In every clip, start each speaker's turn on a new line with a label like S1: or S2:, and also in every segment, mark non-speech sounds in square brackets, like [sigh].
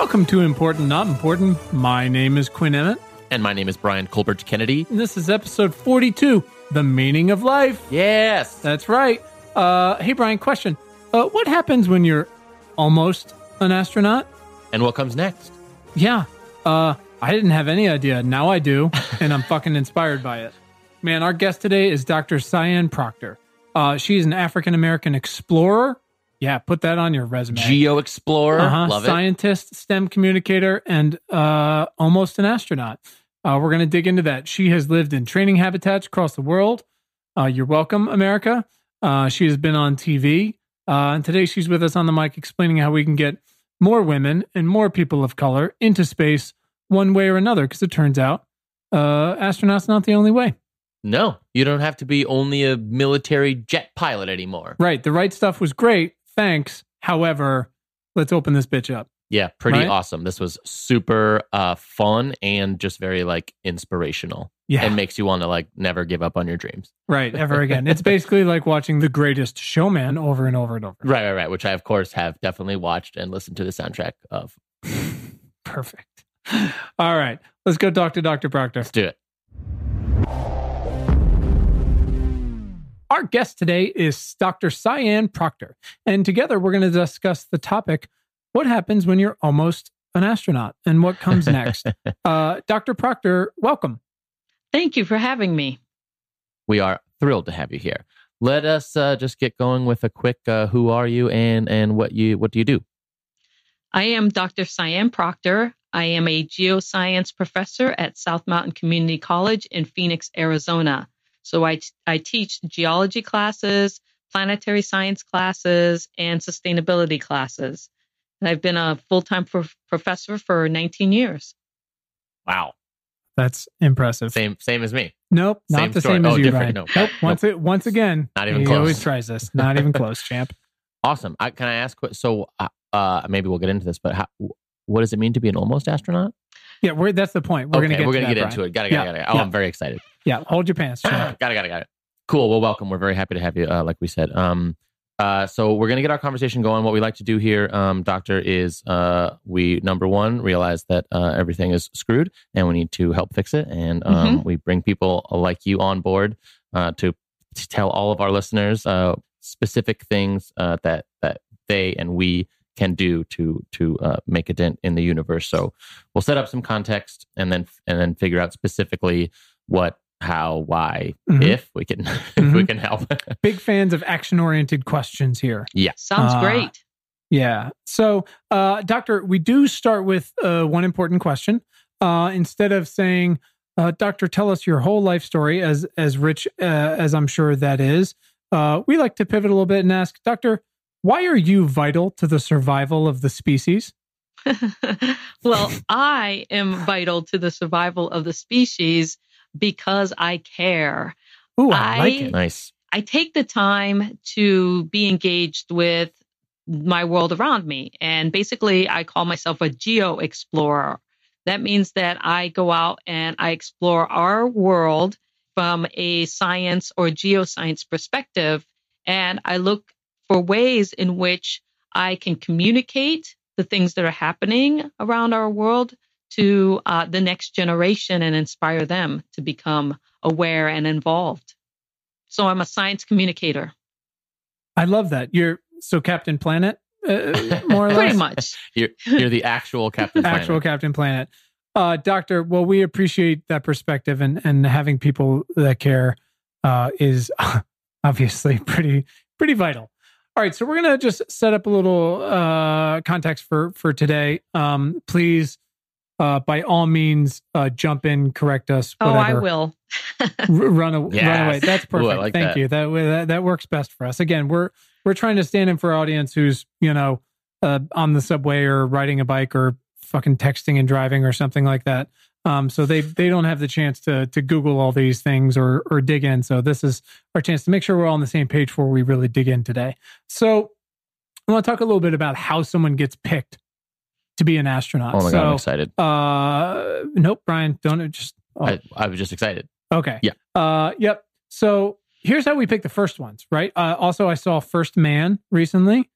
S1: Welcome to Important Not Important. My name is Quinn Emmett,
S2: And my name is Brian Colbert Kennedy.
S1: and this is episode 42 The Meaning of Life.
S2: Yes.
S1: That's right. Uh, hey, Brian, question. Uh, what happens when you're almost an astronaut?
S2: And what comes next?
S1: Yeah. Uh, I didn't have any idea. Now I do, [laughs] and I'm fucking inspired by it. Man, our guest today is Dr. Sian Proctor. Uh, she's an African American explorer. Yeah, put that on your resume.
S2: Geo Explorer.
S1: uh-huh.
S2: Love it.
S1: scientist, STEM communicator, and uh, almost an astronaut. Uh, we're going to dig into that. She has lived in training habitats across the world. Uh, you're welcome, America. Uh, she has been on TV. Uh, and today she's with us on the mic explaining how we can get more women and more people of color into space one way or another. Because it turns out uh, astronauts not the only way.
S2: No, you don't have to be only a military jet pilot anymore.
S1: Right. The right stuff was great. Thanks. However, let's open this bitch up.
S2: Yeah, pretty
S1: Right?
S2: awesome. This was super uh, fun and just very like inspirational.
S1: Yeah.
S2: And makes you want to like never give up on your dreams.
S1: Right, ever [laughs] again. It's basically like watching The Greatest Showman over and over and over.
S2: Right, right, right. Which I of course have definitely watched and listened to the soundtrack of. [laughs]
S1: Perfect. All right, let's go talk to Dr. Proctor.
S2: Let's do it.
S1: Our guest today is Dr. Sian Proctor, and together we're going to discuss the topic what happens when you're almost an astronaut and what comes [laughs] next. uh, Dr. Proctor, welcome.
S3: Thank you for having me.
S2: We are thrilled to have you here. Let us uh, just get going with a quick uh, who are you and and what you what do you do?
S3: I am Dr. Sian Proctor. I am a geoscience professor at South Mountain Community College in Phoenix, Arizona. So I, I teach geology classes, planetary science classes, and sustainability classes. And I've been a full time prof- professor for 19 years.
S2: Wow.
S1: That's impressive.
S2: Same same as me.
S1: Nope, not
S2: Same
S1: the
S2: story.
S1: same as
S2: Oh,
S1: you. Ryan.
S2: No.
S1: Nope. Once it once again,
S2: Not even
S1: he
S2: close.
S1: always tries this. Not even close, champ. [laughs]
S2: Awesome. I, can I ask? what- So, uh, uh, maybe we'll get into this, but how, what does it mean to be an almost astronaut?
S1: Yeah, we're, that's the point. We're
S2: okay,
S1: going to get
S2: we're gonna
S1: that,
S2: get
S1: Brian.
S2: into it. Got it. Got
S1: Yeah,
S2: it. Got it. Oh,
S1: yeah.
S2: I'm very excited.
S1: Yeah, hold your pants,
S2: got it. Got it. Got it. Cool. Well, welcome. We're very happy to have you. Uh, like we said. Um, uh, so we're gonna get our conversation going. What we like to do here, um, Doctor, is uh, we number one realize that uh, everything is screwed and we need to help fix it, and um, we bring people like you on board uh, to, to tell all of our listeners uh, specific things uh, that that they and we can do to to uh, make a dent in the universe. So we'll set up some context and then and then figure out specifically what, how, why,
S1: Mhm.
S2: if we can [laughs] if we
S1: Mhm.
S2: can help. [laughs]
S1: Big fans of action oriented questions here.
S3: Yeah, sounds
S1: Uh,
S3: great.
S1: Yeah. So, uh, Doctor, we do start with uh, one important question. Uh, instead of saying, uh, "Doctor, tell us your whole life story," as as rich uh, as I'm sure that is, uh, we like to pivot a little bit and ask, Doctor, why are you vital to the survival of the species? [laughs] [laughs]
S3: well, I am vital to the survival of the species because I care.
S1: Ooh, I, like it.
S2: nice.
S3: I take the time to be engaged with my world around me. And basically, I call myself a geo explorer. That means that I go out and I explore our world from a science or geoscience perspective. And I look for ways in which I can communicate the things that are happening around our world to uh, the next generation and inspire them to become aware and involved. So I'm a science communicator,
S1: I love that. You're so Captain Planet, uh, [laughs] more or less.
S3: pretty much. [laughs]
S2: You're you're the actual Captain Planet.
S1: actual Captain Planet. Uh, Doctor, well, we appreciate that perspective and and having people that care uh, is [laughs] obviously pretty pretty vital. All right, so we're gonna just set up a little uh, context for for today. Um, please, uh, by all means, uh, jump in, correct us.
S3: Oh, I will.
S1: R- run, a, run away. That's perfect.
S2: I like
S1: Thank
S2: that.
S1: you. That, that that works best for us. Again, we're we're trying to stand in for our audience who's you know uh, on the subway or riding a bike or fucking texting and driving or something like that. Um, so they they don't have the chance to to Google all these things or or dig in. So this is our chance to make sure we're all on the same page before we really dig in today. So I want to talk a little bit about how someone gets picked to be an astronaut.
S2: Oh my
S1: so,
S2: god, I'm excited.
S1: uh, nope, Brian, don't just. Oh.
S2: I, I was just excited.
S1: Okay.
S2: Yeah.
S1: Uh, yep. So here's how we pick the first ones, right? Uh, also, I saw First Man recently.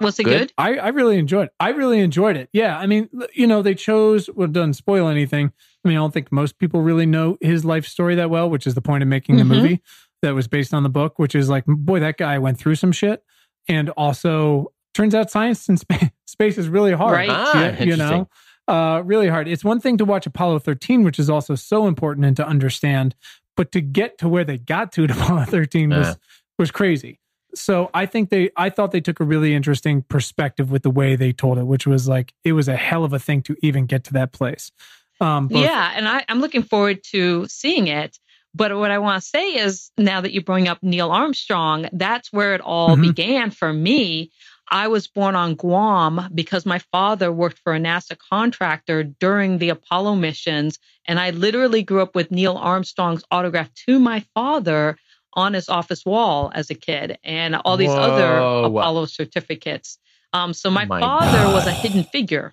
S3: Was it
S2: Good?
S3: good?
S1: I, I really enjoyed it. I really enjoyed it. Yeah. I mean, you know, they chose, well, it doesn't spoil anything. I mean, I don't think most people really know his life story that well, which is the point of making the
S3: Mhm.
S1: movie that was based on the book, which is like, boy, that guy went through some shit. And also, turns out science in space, [laughs] space is really hard.
S3: Right.
S2: Ah,
S1: Yeah, you know, uh, really hard. It's one thing to watch Apollo 13, which is also so important and to understand, but to get to where they got to at [laughs] Apollo 13 was
S2: Yeah.
S1: was crazy. So I think they, I thought they took a really interesting perspective with the way they told it, which was like it was a hell of a thing to even get to that place. Um, both-
S3: Yeah, and I, I'm looking forward to seeing it. But what I want to say is now that you bring up Neil Armstrong, that's where it all
S1: Mhm.
S3: began for me. I was born on Guam because my father worked for a NASA contractor during the Apollo missions. And I literally grew up with Neil Armstrong's autograph to my father on his office wall as a kid and all these other Apollo certificates. Um, so my,
S2: My
S3: father was a hidden figure.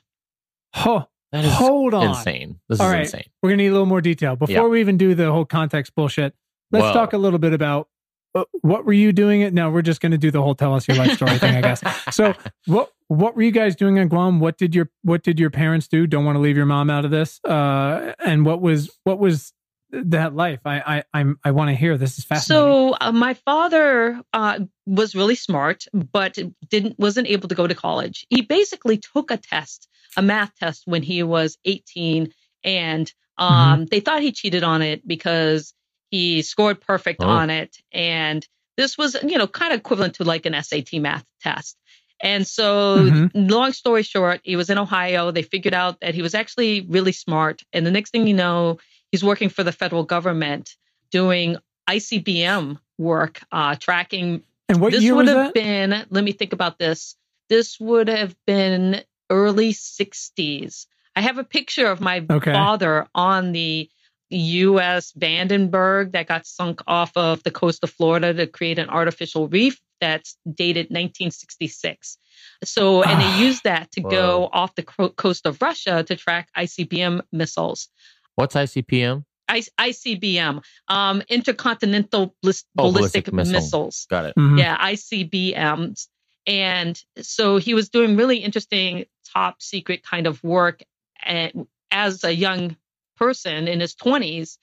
S1: Huh.
S2: That is
S1: hold on.
S2: insane. This
S1: All
S2: is
S1: right.
S2: insane.
S1: We're gonna need a little more detail before
S2: Yeah.
S1: we even do the whole context bullshit. Let's
S2: Whoa.
S1: talk a little bit about uh, what were you doing it. No, we're just gonna do the whole tell us your life story thing, I guess. So [laughs] what what were you guys doing on Guam? What did your what did your parents do? Don't want to leave your mom out of this. Uh, and what was what was that life? I I I'm I want to hear. This is fascinating.
S3: So uh, my father uh, was really smart, but didn't wasn't able to go to college. He basically took a test, a math test, when he was 18, and um, they thought he cheated on it because he scored perfect
S2: Oh.
S3: on it, and this was you know kind of equivalent to like an SAT math test. And so,
S1: Mhm.
S3: long story short, he was in Ohio. They figured out that he was actually really smart, and the next thing you know, he's working for the federal government doing ICBM work, uh, tracking.
S1: and what
S3: this
S1: year
S3: would
S1: was
S3: have
S1: that?
S3: been, let me think about this. This would have been early 60s. I have a picture of my
S1: Okay.
S3: father on the U.S. Vandenberg that got sunk off of the coast of Florida to create an artificial reef that's dated 1966. So, and
S1: Ah.
S3: they [sighs] used that to go off the co- coast of Russia to track ICBM missiles.
S2: What's ICPM?
S3: I- ICBM, um, intercontinental ballis-
S2: Oh,
S3: ballistic,
S2: ballistic missile.
S3: missiles.
S2: Got it.
S1: Mhm.
S3: Yeah, ICBMs. And so he was doing really interesting, top secret kind of work and, as a young person in his 20s,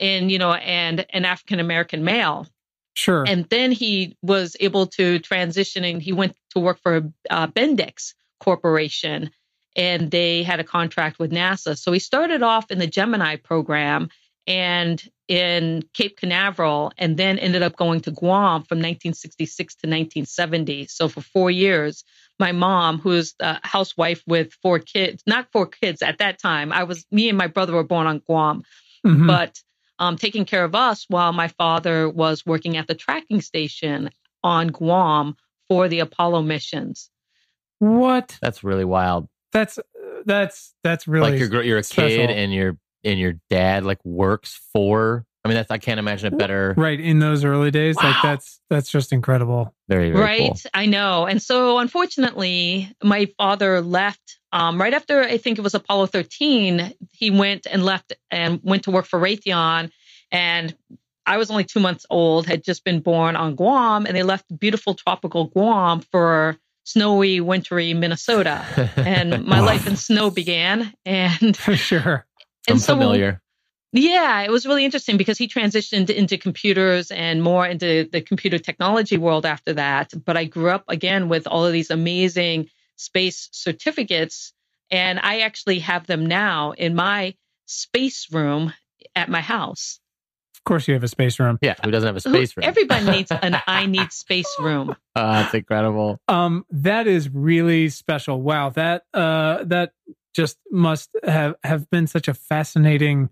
S3: and you know, and an African American male.
S1: Sure.
S3: And then he was able to transition and he went to work for uh, Bendix Corporation and they had a contract with NASA. So he started off in the Gemini program and in Cape Canaveral and then ended up going to Guam from 1966 to 1970. So for four years, my mom, who's a housewife with four kids, not four kids at that time, I was, me and my brother were born on Guam
S1: Mhm.
S3: but um, taking care of us while my father was working at the tracking station on Guam for the Apollo missions.
S1: what?
S2: That's really wild.
S1: That's that's that's really
S2: like you're gr- you're a
S1: special.
S2: kid and your and your dad like works for. I mean, that's I can't imagine a better.
S1: right in those early days. Like that's that's just incredible.
S2: Very very
S3: right?
S2: cool.
S3: I know. And so, unfortunately, my father left um, right after I think it was Apollo 13. He went and left and went to work for Raytheon. And I was only two months old, had just been born on Guam, and they left beautiful tropical Guam for snowy, wintry Minnesota. And my
S1: Wow.
S3: life in snow began. And
S1: For [laughs] sure.
S2: I'm
S3: and so
S2: familiar.
S3: yeah, it was really interesting because he transitioned into computers and more into the computer technology world after that. But I grew up again with all of these amazing space certificates, and I actually have them now in my space room at my house.
S1: Of course, you have a space room.
S2: Yeah, who doesn't have a space room?
S3: Everybody needs an [laughs] I need space room.
S2: Uh, that's incredible.
S1: Um, that is really special. Wow, that uh, that just must have have been such a fascinating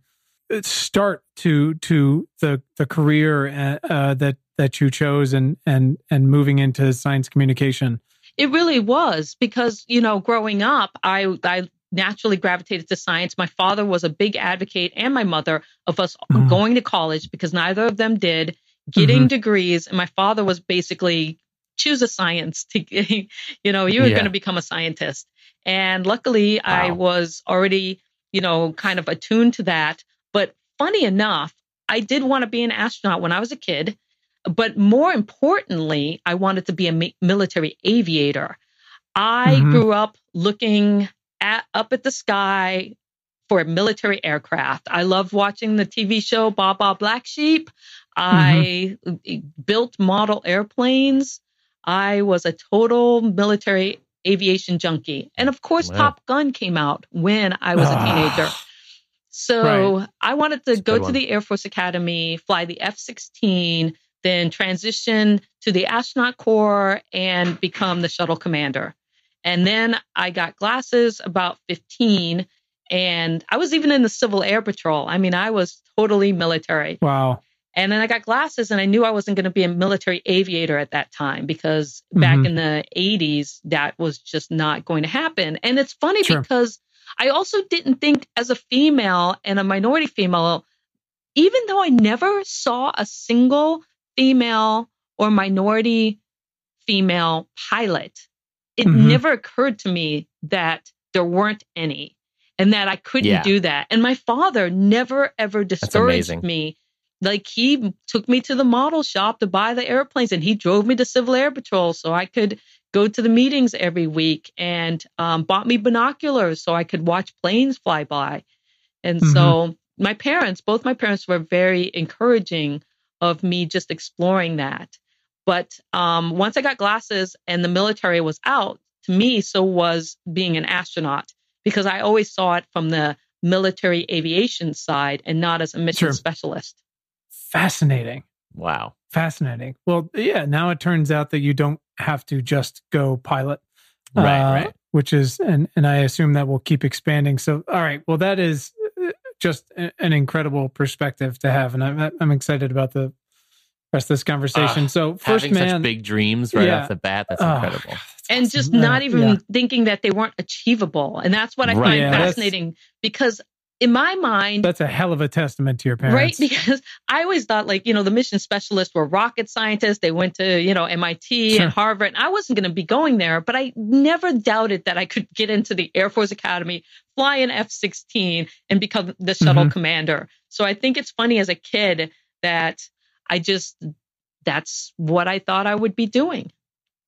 S1: uh, start to to the the career uh, uh, that that you chose and and and moving into science communication.
S3: It really was because you know, growing up, I I naturally gravitated to science. My father was a big advocate, and my mother of us
S1: Mhm.
S3: going to college because neither of them did, getting degrees, and my father was basically choose a science to, [laughs] you know, you were
S2: Yeah.
S3: going to become a scientist. And luckily, I was already, you know, kind of attuned to that. But funny enough, I did want to be an astronaut when I was a kid. But more importantly, I wanted to be a mi- military aviator. I
S1: Mhm.
S3: grew up looking at up at the sky for military aircraft. I love watching the TV show Baa Baa Black Sheep. I built model airplanes. I was a total military aviation junkie. And of course,
S2: Wow.
S3: Top Gun came out when I was a
S1: Ah.
S3: teenager. So I wanted to
S2: That's
S3: go to
S2: one.
S3: the Air Force Academy, fly the F 16, then transition to the astronaut corps and become the shuttle commander. And then I got glasses about 15, and I was even in the Civil Air Patrol. I mean, I was totally military.
S1: Wow.
S3: And then I got glasses, and I knew I wasn't going to be a military aviator at that time because back
S1: Mhm.
S3: in the 80s, that was just not going to happen. And it's funny
S1: Sure.
S3: because I also didn't think, as a female and a minority female, even though I never saw a single female or minority female pilot, it
S1: Mhm.
S3: never occurred to me that there weren't any and that I couldn't
S2: Yeah.
S3: do that. And my father never ever discouraged me. Like he took me to the model shop to buy the airplanes and he drove me to Civil Air Patrol so I could go to the meetings every week and um, bought me binoculars so I could watch planes fly by. And so my parents, both my parents were very encouraging of me just exploring that. But um, once I got glasses and the military was out, to me, so was being an astronaut because I always saw it from the military aviation side and not as a mission
S1: Sure.
S3: specialist.
S1: Fascinating.
S2: Wow.
S1: Fascinating. Well, yeah, now it turns out that you don't have to just go pilot.
S2: Right,
S1: uh,
S2: right.
S1: Which is, and, and I assume that will keep expanding. So, all right. Well, that is uh, just an incredible perspective to have. And I'm, I'm excited about the rest of this conversation.
S2: Ah,
S1: so, first
S2: Having
S1: man.
S2: such big dreams right
S1: Yeah.
S2: off the bat, that's
S1: Oh,
S2: incredible.
S1: God, that's
S3: and
S1: awesome.
S3: just
S1: Uh,
S3: not even
S1: yeah.
S3: thinking that they weren't achievable. And that's what I
S2: Right.
S3: find
S1: Yeah,
S3: fascinating because in my mind,
S1: That's a hell of a testament to your parents, right? [laughs]
S3: Because I always thought like, you know, the mission specialists were rocket scientists. They went to, you know, MIT
S1: Sure.
S3: and Harvard. And I wasn't going to be going there, but I never doubted that I could get into the Air Force Academy, fly an F 16, and become the shuttle
S1: Mhm.
S3: commander. So I think it's funny as a kid that I just, that's what I thought I would be doing.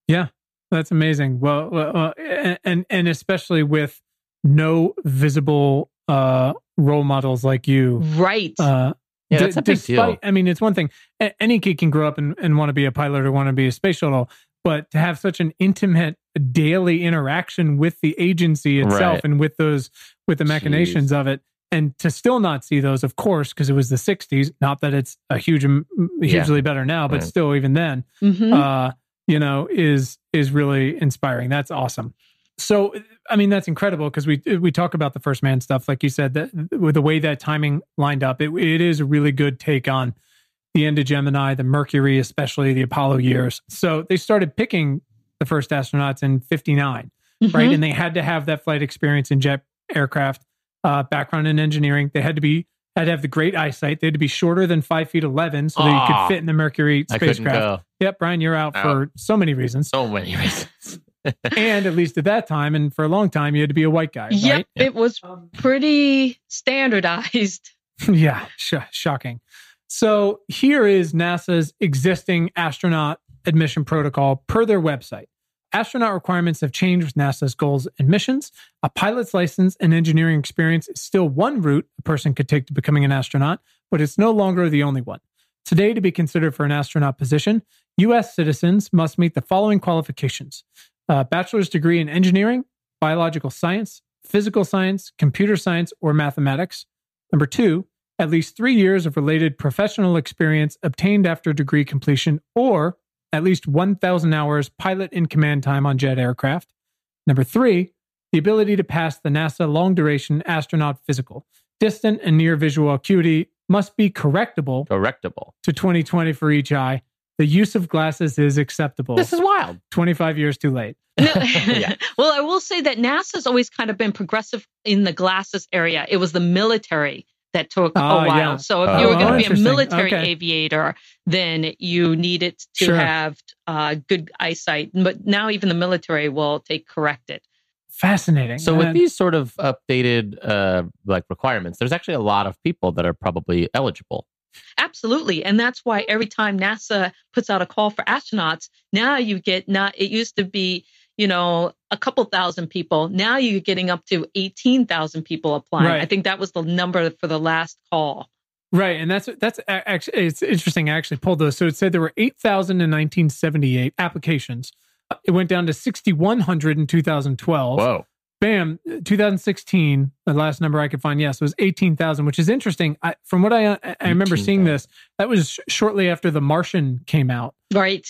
S1: Yeah, that's amazing. Well, well, uh, and and especially with no visible uh, role models like you.
S3: Right.
S1: Uh,
S2: Yeah,
S1: d-
S2: that's a big deal.
S1: I mean, it's one thing. a- Any kid can grow up and, and want to be a pilot or want to be a space shuttle, but to have such an intimate daily interaction with the agency itself
S2: Right.
S1: and with those with the machinations of it, and to still not see those, of course, because it was the '60s. Not that it's a huge, m- hugely better now, but
S2: Right.
S1: still, even then,
S3: Mhm.
S1: uh, you know, is is really inspiring. That's awesome. So, I mean, that's incredible because we we talk about the first man stuff, like you said, that with the way that timing lined up, it it is a really good take on the end of Gemini, the Mercury, especially the Apollo years. So they started picking the first astronauts in '59, right?
S3: Mhm.
S1: And they had to have that flight experience in jet aircraft, uh, background in engineering. They had to be had to have the great eyesight. They had to be shorter than five feet eleven, so that you could fit in the Mercury spacecraft.
S2: go.
S1: Yep, Brian, you're out
S2: Out.
S1: for so many reasons.
S2: So many reasons. [laughs]
S1: and at least at that time, and for a long time, you had to be a white guy,
S3: Yep.
S1: right?
S3: It was pretty standardized. [laughs]
S1: yeah, sh- shocking. So here is NASA's existing astronaut admission protocol per their website. Astronaut requirements have changed with NASA's goals and missions. A pilot's license and engineering experience is still one route a person could take to becoming an astronaut, but it's no longer the only one. Today, to be considered for an astronaut position, U.S. citizens must meet the following qualifications a bachelor's degree in engineering, biological science, physical science, computer science, or mathematics. Number two, at least three years of related professional experience obtained after degree completion, or at least 1,000 hours pilot in command time on jet aircraft. Number three, the ability to pass the NASA long duration astronaut physical. Distant and near visual acuity must be correctable
S2: Correctable.
S1: to 2020 for each eye. The use of glasses is acceptable.
S2: This is wild.
S1: 25 years too late. [laughs] [laughs]
S2: Yeah.
S3: Well, I will say that NASA's always kind of been progressive in the glasses area. It was the military that took
S1: Ah,
S3: a while.
S1: yeah.
S3: So if
S2: Oh,
S3: you were going to be a military
S1: Okay.
S3: aviator, then you needed to
S1: Sure.
S3: have uh, good eyesight. But now even the military will take corrected.
S1: Fascinating.
S2: So with these sort of updated uh, like requirements, there's actually a lot of people that are probably eligible.
S3: Absolutely. And that's why every time NASA puts out a call for astronauts, now you get not, it used to be, you know, a couple thousand people. Now you're getting up to 18,000 people applying.
S1: Right.
S3: I think that was the number for the last call.
S1: Right, and that's that's actually it's interesting. I actually pulled those. So it said there were eight thousand in nineteen seventy eight applications. It went down to sixty one hundred in two thousand twelve.
S2: Whoa.
S1: Bam, two thousand sixteen. The last number I could find, yes, was eighteen thousand, which is interesting. I, from what I I remember seeing
S2: 18,000.
S1: this, that was shortly after The Martian came out.
S3: Right.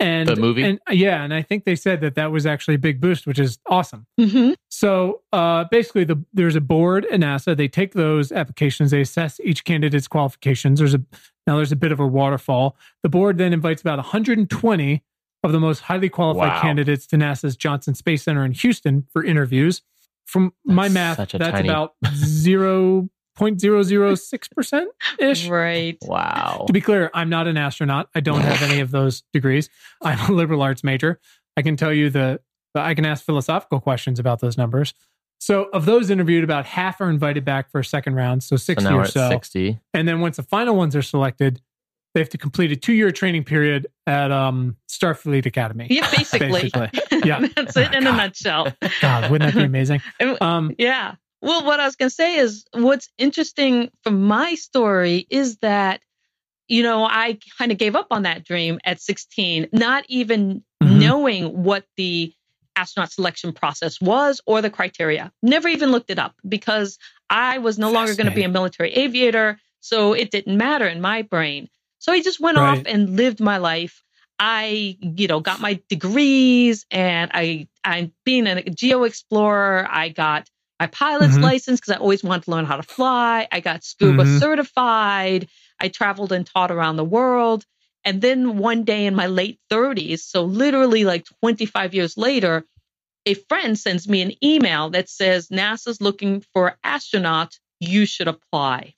S1: And
S2: The movie?
S1: and yeah, and I think they said that that was actually a big boost, which is awesome.
S3: hmm
S1: So uh, basically, the there's a board at NASA. They take those applications, they assess each candidate's qualifications. There's a now there's a bit of a waterfall. The board then invites about 120 of the most highly qualified
S2: Wow.
S1: candidates to NASA's Johnson Space Center in Houston for interviews. From my math, that's
S2: tiny-
S1: about [laughs] zero point zero zero six percent ish.
S3: Right.
S2: Wow.
S1: To be clear, I'm not an astronaut. I don't have any of those degrees. I'm a liberal arts major. I can tell you the, I can ask philosophical questions about those numbers. So, of those interviewed, about half are invited back for a second round, so
S2: So
S1: 60
S2: now we're
S1: or
S2: at
S1: so.
S2: 60.
S1: And then once the final ones are selected, they have to complete a two year training period at um, Starfleet Academy.
S3: Yeah, basically.
S1: Basically. Yeah. [laughs]
S3: That's it in a nutshell.
S1: God, wouldn't that be amazing? [laughs] Um,
S3: Yeah. Well, what I was going to say is what's interesting from my story is that, you know, I kind of gave up on that dream at 16, not even
S1: Mhm.
S3: knowing what the astronaut selection process was or the criteria. Never even looked it up because I was no longer going to be a military aviator. So it didn't matter in my brain. So I just went off and lived my life. I, you know, got my degrees and I, I'm being a geo explorer. I got my pilot's
S1: Mhm.
S3: license because I always wanted to learn how to fly. I got scuba
S1: Mhm.
S3: certified. I traveled and taught around the world. And then one day in my late 30s, so literally like 25 years later, a friend sends me an email that says NASA's looking for astronauts. You should apply.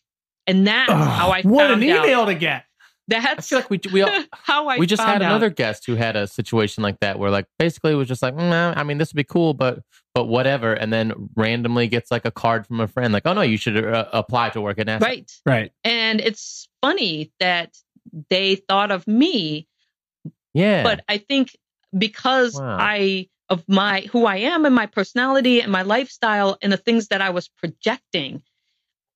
S3: And that's how I
S1: what an
S3: out.
S1: email to get.
S2: I
S3: That's
S2: feel like we we all, [laughs]
S3: how I
S2: we just
S3: found
S2: had
S3: out.
S2: another guest who had a situation like that where like basically it was just like nah, I mean this would be cool but but whatever and then randomly gets like a card from a friend like oh no you should uh, apply to work at NASA.
S3: right.
S1: Right.
S3: And it's funny that they thought of me
S2: Yeah.
S3: but I think because
S2: Wow.
S3: I of my who I am and my personality and my lifestyle and the things that I was projecting,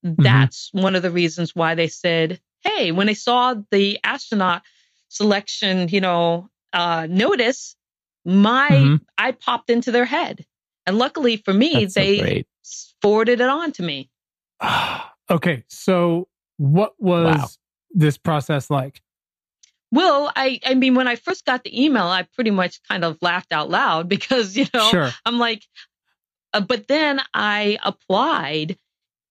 S2: Mm-hmm.
S3: that's one of the reasons why they said, "Hey, when they saw the astronaut selection, you know, uh, notice, my
S1: Mhm.
S3: I popped into their head, and luckily for me,
S2: That's
S3: they
S2: great.
S3: forwarded it on to me. [sighs]
S1: okay. So, what was
S2: Wow.
S1: this process like?
S3: Well, I I mean, when I first got the email, I pretty much kind of laughed out loud [laughs] because you know
S1: Sure.
S3: I'm like, uh, but then I applied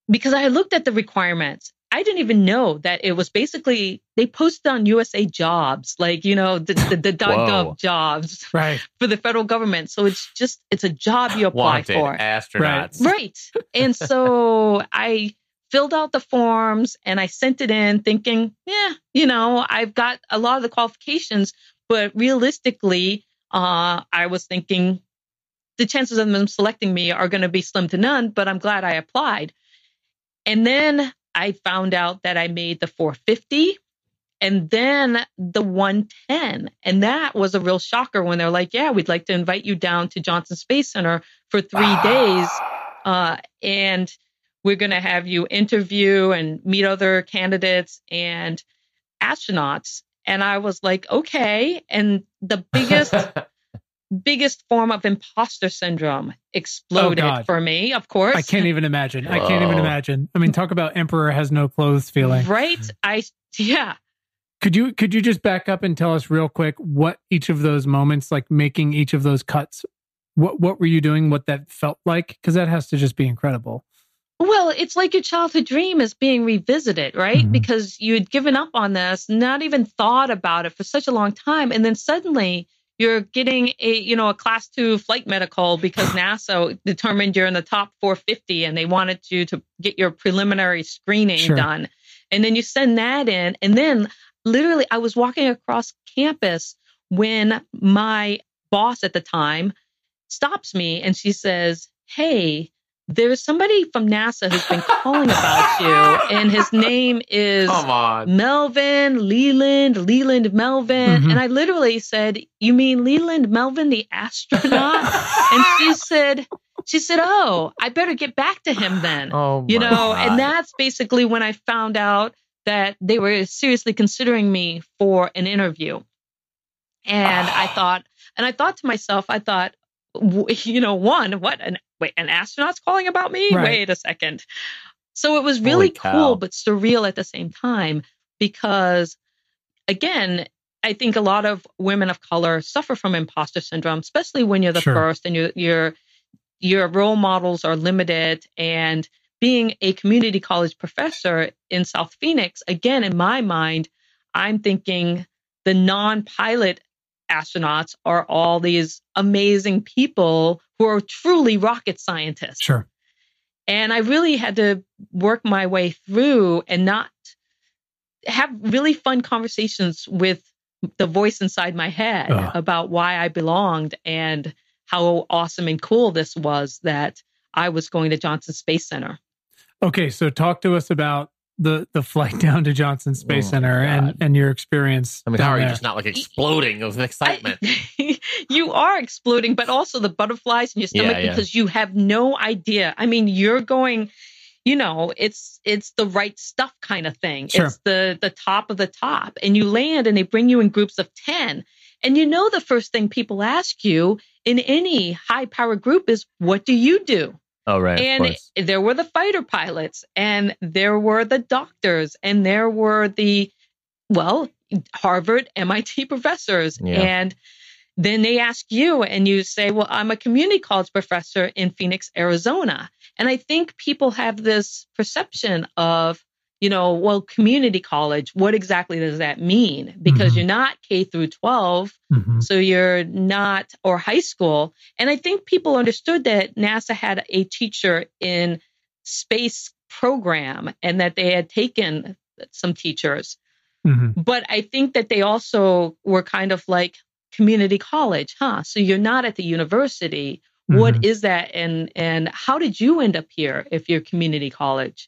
S3: because I looked at the requirements. I didn't even know that it was basically they posted on USA Jobs, like you know the the, the
S2: Whoa.
S3: .gov jobs
S1: Right.
S3: for the federal government. So it's just it's a job you apply
S2: Wanted
S3: for,
S2: astronauts.
S3: right? And so I filled out the forms and I sent it in, thinking, yeah, you know, I've got a lot of the qualifications, but realistically, uh, I was thinking the chances of them selecting me are going to be slim to none, but I'm glad I applied. And then I found out that I made the 450 and then the 110. And that was a real shocker when they're like, yeah, we'd like to invite you down to Johnson Space Center for three days. Uh, and we're going to have you interview and meet other candidates and astronauts. And I was like, okay. And the biggest [laughs] biggest form of imposter syndrome exploded
S1: Oh,
S3: for me, of course.
S1: I can't even imagine. I can't even imagine. I mean, talk about emperor has no clothes feeling.
S3: Right? I yeah.
S1: Could you could you just back up and tell us real quick what each of those moments, like making each of those cuts, what what were you doing? What that felt like? Because that has to just be incredible.
S3: Well, it's like your childhood dream is being revisited, right?
S1: Mhm.
S3: Because you had given up on this, not even thought about it for such a long time, and then suddenly you're getting a you know a class two flight medical because [sighs] NASA determined you're in the top 450 and they wanted you to get your preliminary screening
S1: Sure.
S3: done, and then you send that in, and then literally I was walking across campus when my boss at the time stops me and she says, "Hey." There's somebody from NASA who's been calling about you, and his name is Melvin Leland, Leland Melvin.
S1: Mhm.
S3: And I literally said, You mean Leland Melvin, the astronaut? and she said, She said, Oh, I better get back to him then.
S2: Oh,
S3: you know,
S2: God.
S3: and that's basically when I found out that they were seriously considering me for an interview. And I [sighs] thought, and I thought to myself, I thought, w- you know, one, what an wait, an astronaut's calling about me?
S1: Right.
S3: Wait a second. So it was really cool, but surreal at the same time because, again, I think a lot of women of color suffer from imposter syndrome, especially when you're the
S1: Sure.
S3: first and your your your role models are limited. And being a community college professor in South Phoenix, again, in my mind, I'm thinking the non-pilot astronauts are all these amazing people who are truly rocket scientists.
S1: Sure.
S3: And I really had to work my way through and not have really fun conversations with the voice inside my head
S1: Ugh.
S3: about why I belonged and how awesome and cool this was that I was going to Johnson Space Center.
S1: Okay, so talk to us about the the flight [laughs] down to Johnson Space
S2: Oh
S1: Center and
S2: God.
S1: and your experience.
S2: I mean, how are you
S1: there.
S2: just not like exploding with excitement?
S3: I- [laughs] you are exploding, but also the butterflies in your stomach
S2: Yeah, yeah.
S3: because you have no idea. I mean, you're going, you know, it's it's the right stuff kind of thing.
S1: Sure.
S3: It's the the top of the top, and you land, and they bring you in groups of ten, and you know the first thing people ask you in any high power group is, "What do you do?"
S2: Oh, right.
S3: and there were the fighter pilots and there were the doctors and there were the well harvard mit [laughs] professors
S2: Yeah.
S3: and then they ask you and you say well i'm a community college professor in phoenix arizona and i think people have this perception of you know well community college what exactly does that mean because
S1: Mhm.
S3: you're not k through 12
S1: Mhm.
S3: so you're not, or high school. And I think people understood that NASA had a teacher in space program and that they had taken some teachers.
S1: Mhm.
S3: But I think that they also were kind of like community college, huh? So you're not at the university. What
S1: Mhm.
S3: is that? And and how did you end up here if you're community college?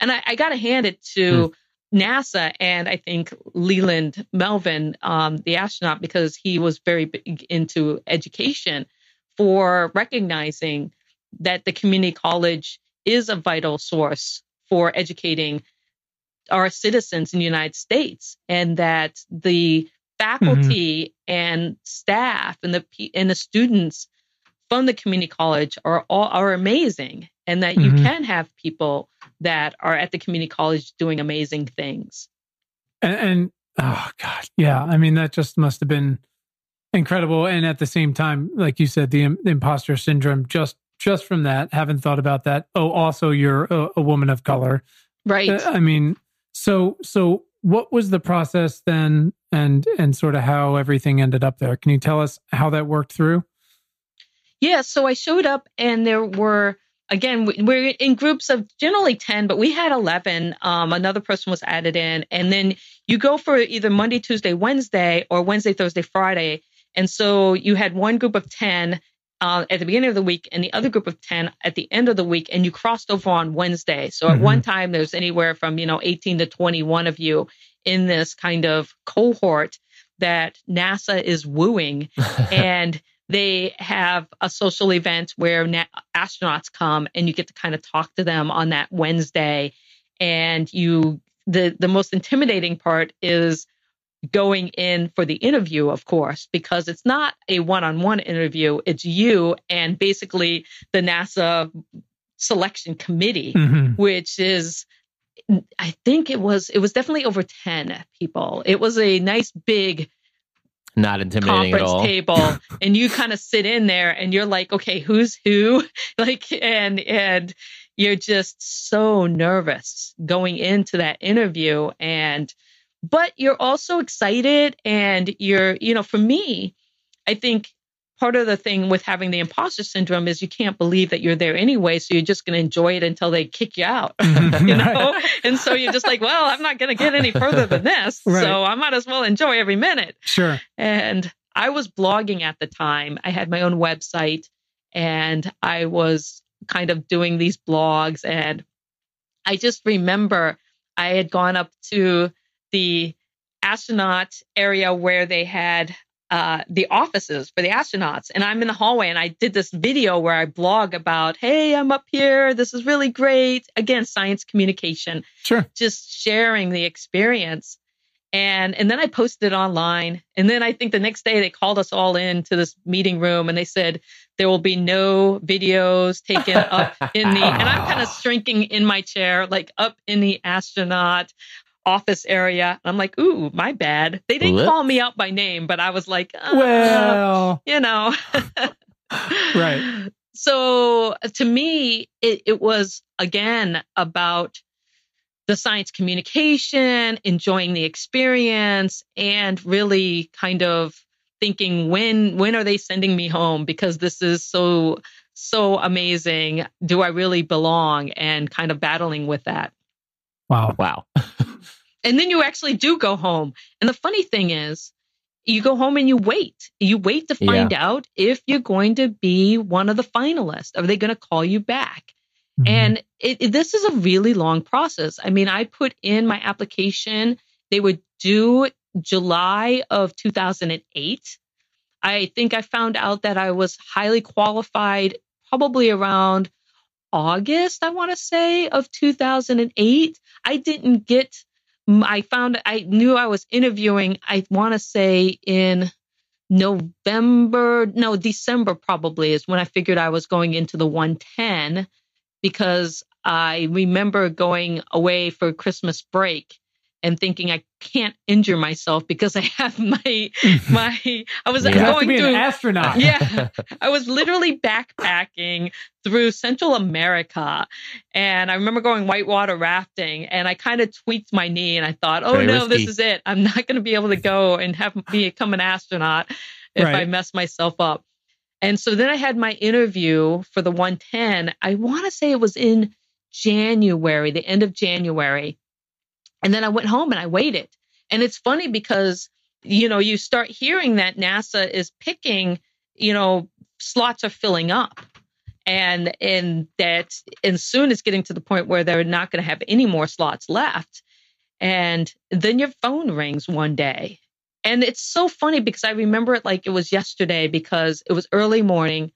S3: And I, I got to hand it to NASA and I think Leland Melvin, um, the astronaut, because he was very big into education for recognizing that the community college is a vital source for educating our citizens in the United States and that the faculty and staff and the and the students from the community college are all are amazing and that you
S1: Mhm.
S3: can have people that are at the community college doing amazing things.
S1: and, and oh god, yeah. I mean, that just must have been incredible. And at the same time, like you said, the, im- the imposter syndrome. Just just from that, haven't thought about that. Oh, also, you're a, a woman of color.
S3: Right.
S1: Uh, I mean, so so what was the process then, and and sort of how everything ended up there? Can you tell us how that worked through?
S3: Yeah, so I showed up and there were again we- we're in groups of generally 10 but we had 11 um, another person was added in. And then you go for either monday tuesday wednesday or wednesday thursday friday. And so you had one group of 10 uh, at the beginning of the week and the other group of 10 at the end of the week and you crossed over on wednesday. So at
S1: Mhm.
S3: one time there's anywhere from you know 18 to 21 of you in this kind of cohort that nasa is wooing. [laughs] And they have a social event where na- astronauts come and you get to kind of talk to them on that Wednesday and you the the most intimidating part is going in for the interview of course because it's not a one-on-one interview it's you and basically the NASA selection committee
S1: Mhm.
S3: which is I think it was it was definitely over 10 people. It was a nice big
S2: Not intimidating at all.
S3: table [laughs] and you kind of sit in there and you're like okay who's who [laughs] like and and you're just so nervous going into that interview and but you're also excited and you're you know for me i think part of the thing with having the imposter syndrome is you can't believe that you're there anyway so you're just going to enjoy it until they kick you out [laughs] you know and so you're just like well i'm not going to get any further than this
S1: Right.
S3: so i might as well enjoy every minute
S1: Sure.
S3: and I was blogging at the time. I had my own website and I was kind of doing these blogs. And I just remember I had gone up to the astronaut area where they had uh, the offices for the astronauts. And I'm in the hallway and I did this video where I blog about, hey, I'm up here. This is really great. Again, science communication.
S1: Sure.
S3: Just sharing the experience. And and then I posted it online. And then I think the next day they called us all in to this meeting room and they said there will be no videos taken up in the and I'm [laughs] kind of shrinking in my chair, like up in the astronaut office area. I'm like, ooh, my bad. They didn't
S2: Whoops.
S3: call me out by name, but I was like, uh,
S1: Well, [laughs]
S3: you know. [laughs]
S1: Right.
S3: So to me, it, it was again about the science communication, enjoying the experience, and really kind of thinking when when are they sending me home because this is so so amazing. Do I really belong? And kind of battling with that.
S1: wow.
S2: Wow.
S3: And then you actually do go home. And the funny thing is, you go home and you wait. You wait to find out if you're going to be one of the finalists. Are they going to call you back?
S1: Mhm.
S3: And it, it- this is a really long process. I mean, I put in my application. They were due July of 2008. I think I found out that I was highly qualified probably around August, I want to say, of 2008. I didn't get, I found, I knew I was interviewing, I want to say in November, no, December probably is when I figured I was going into the 110 because I remember going away for Christmas break and thinking I can't injure myself because I have [laughs] my [laughs] my I was
S2: You
S1: you have to
S3: going
S1: be
S3: through
S1: an astronaut. [laughs]
S3: Yeah. I was literally backpacking through Central America. And I remember going whitewater rafting and I kind of tweaked my knee and I thought, oh
S2: Very
S3: no, this is it. I'm not going to be able to go and have become an astronaut if I
S1: Right.
S3: mess myself up. And so then I had my interview for the 110. I want to say it was in January, the end of January. And then I went home and I waited. And it's funny because, you know, you start hearing that NASA is picking, you know, slots are filling up. And and that and soon it's getting to the point where they're not going to have any more slots left. And then your phone rings one day. And it's so funny because I remember it like it was yesterday because it was early morning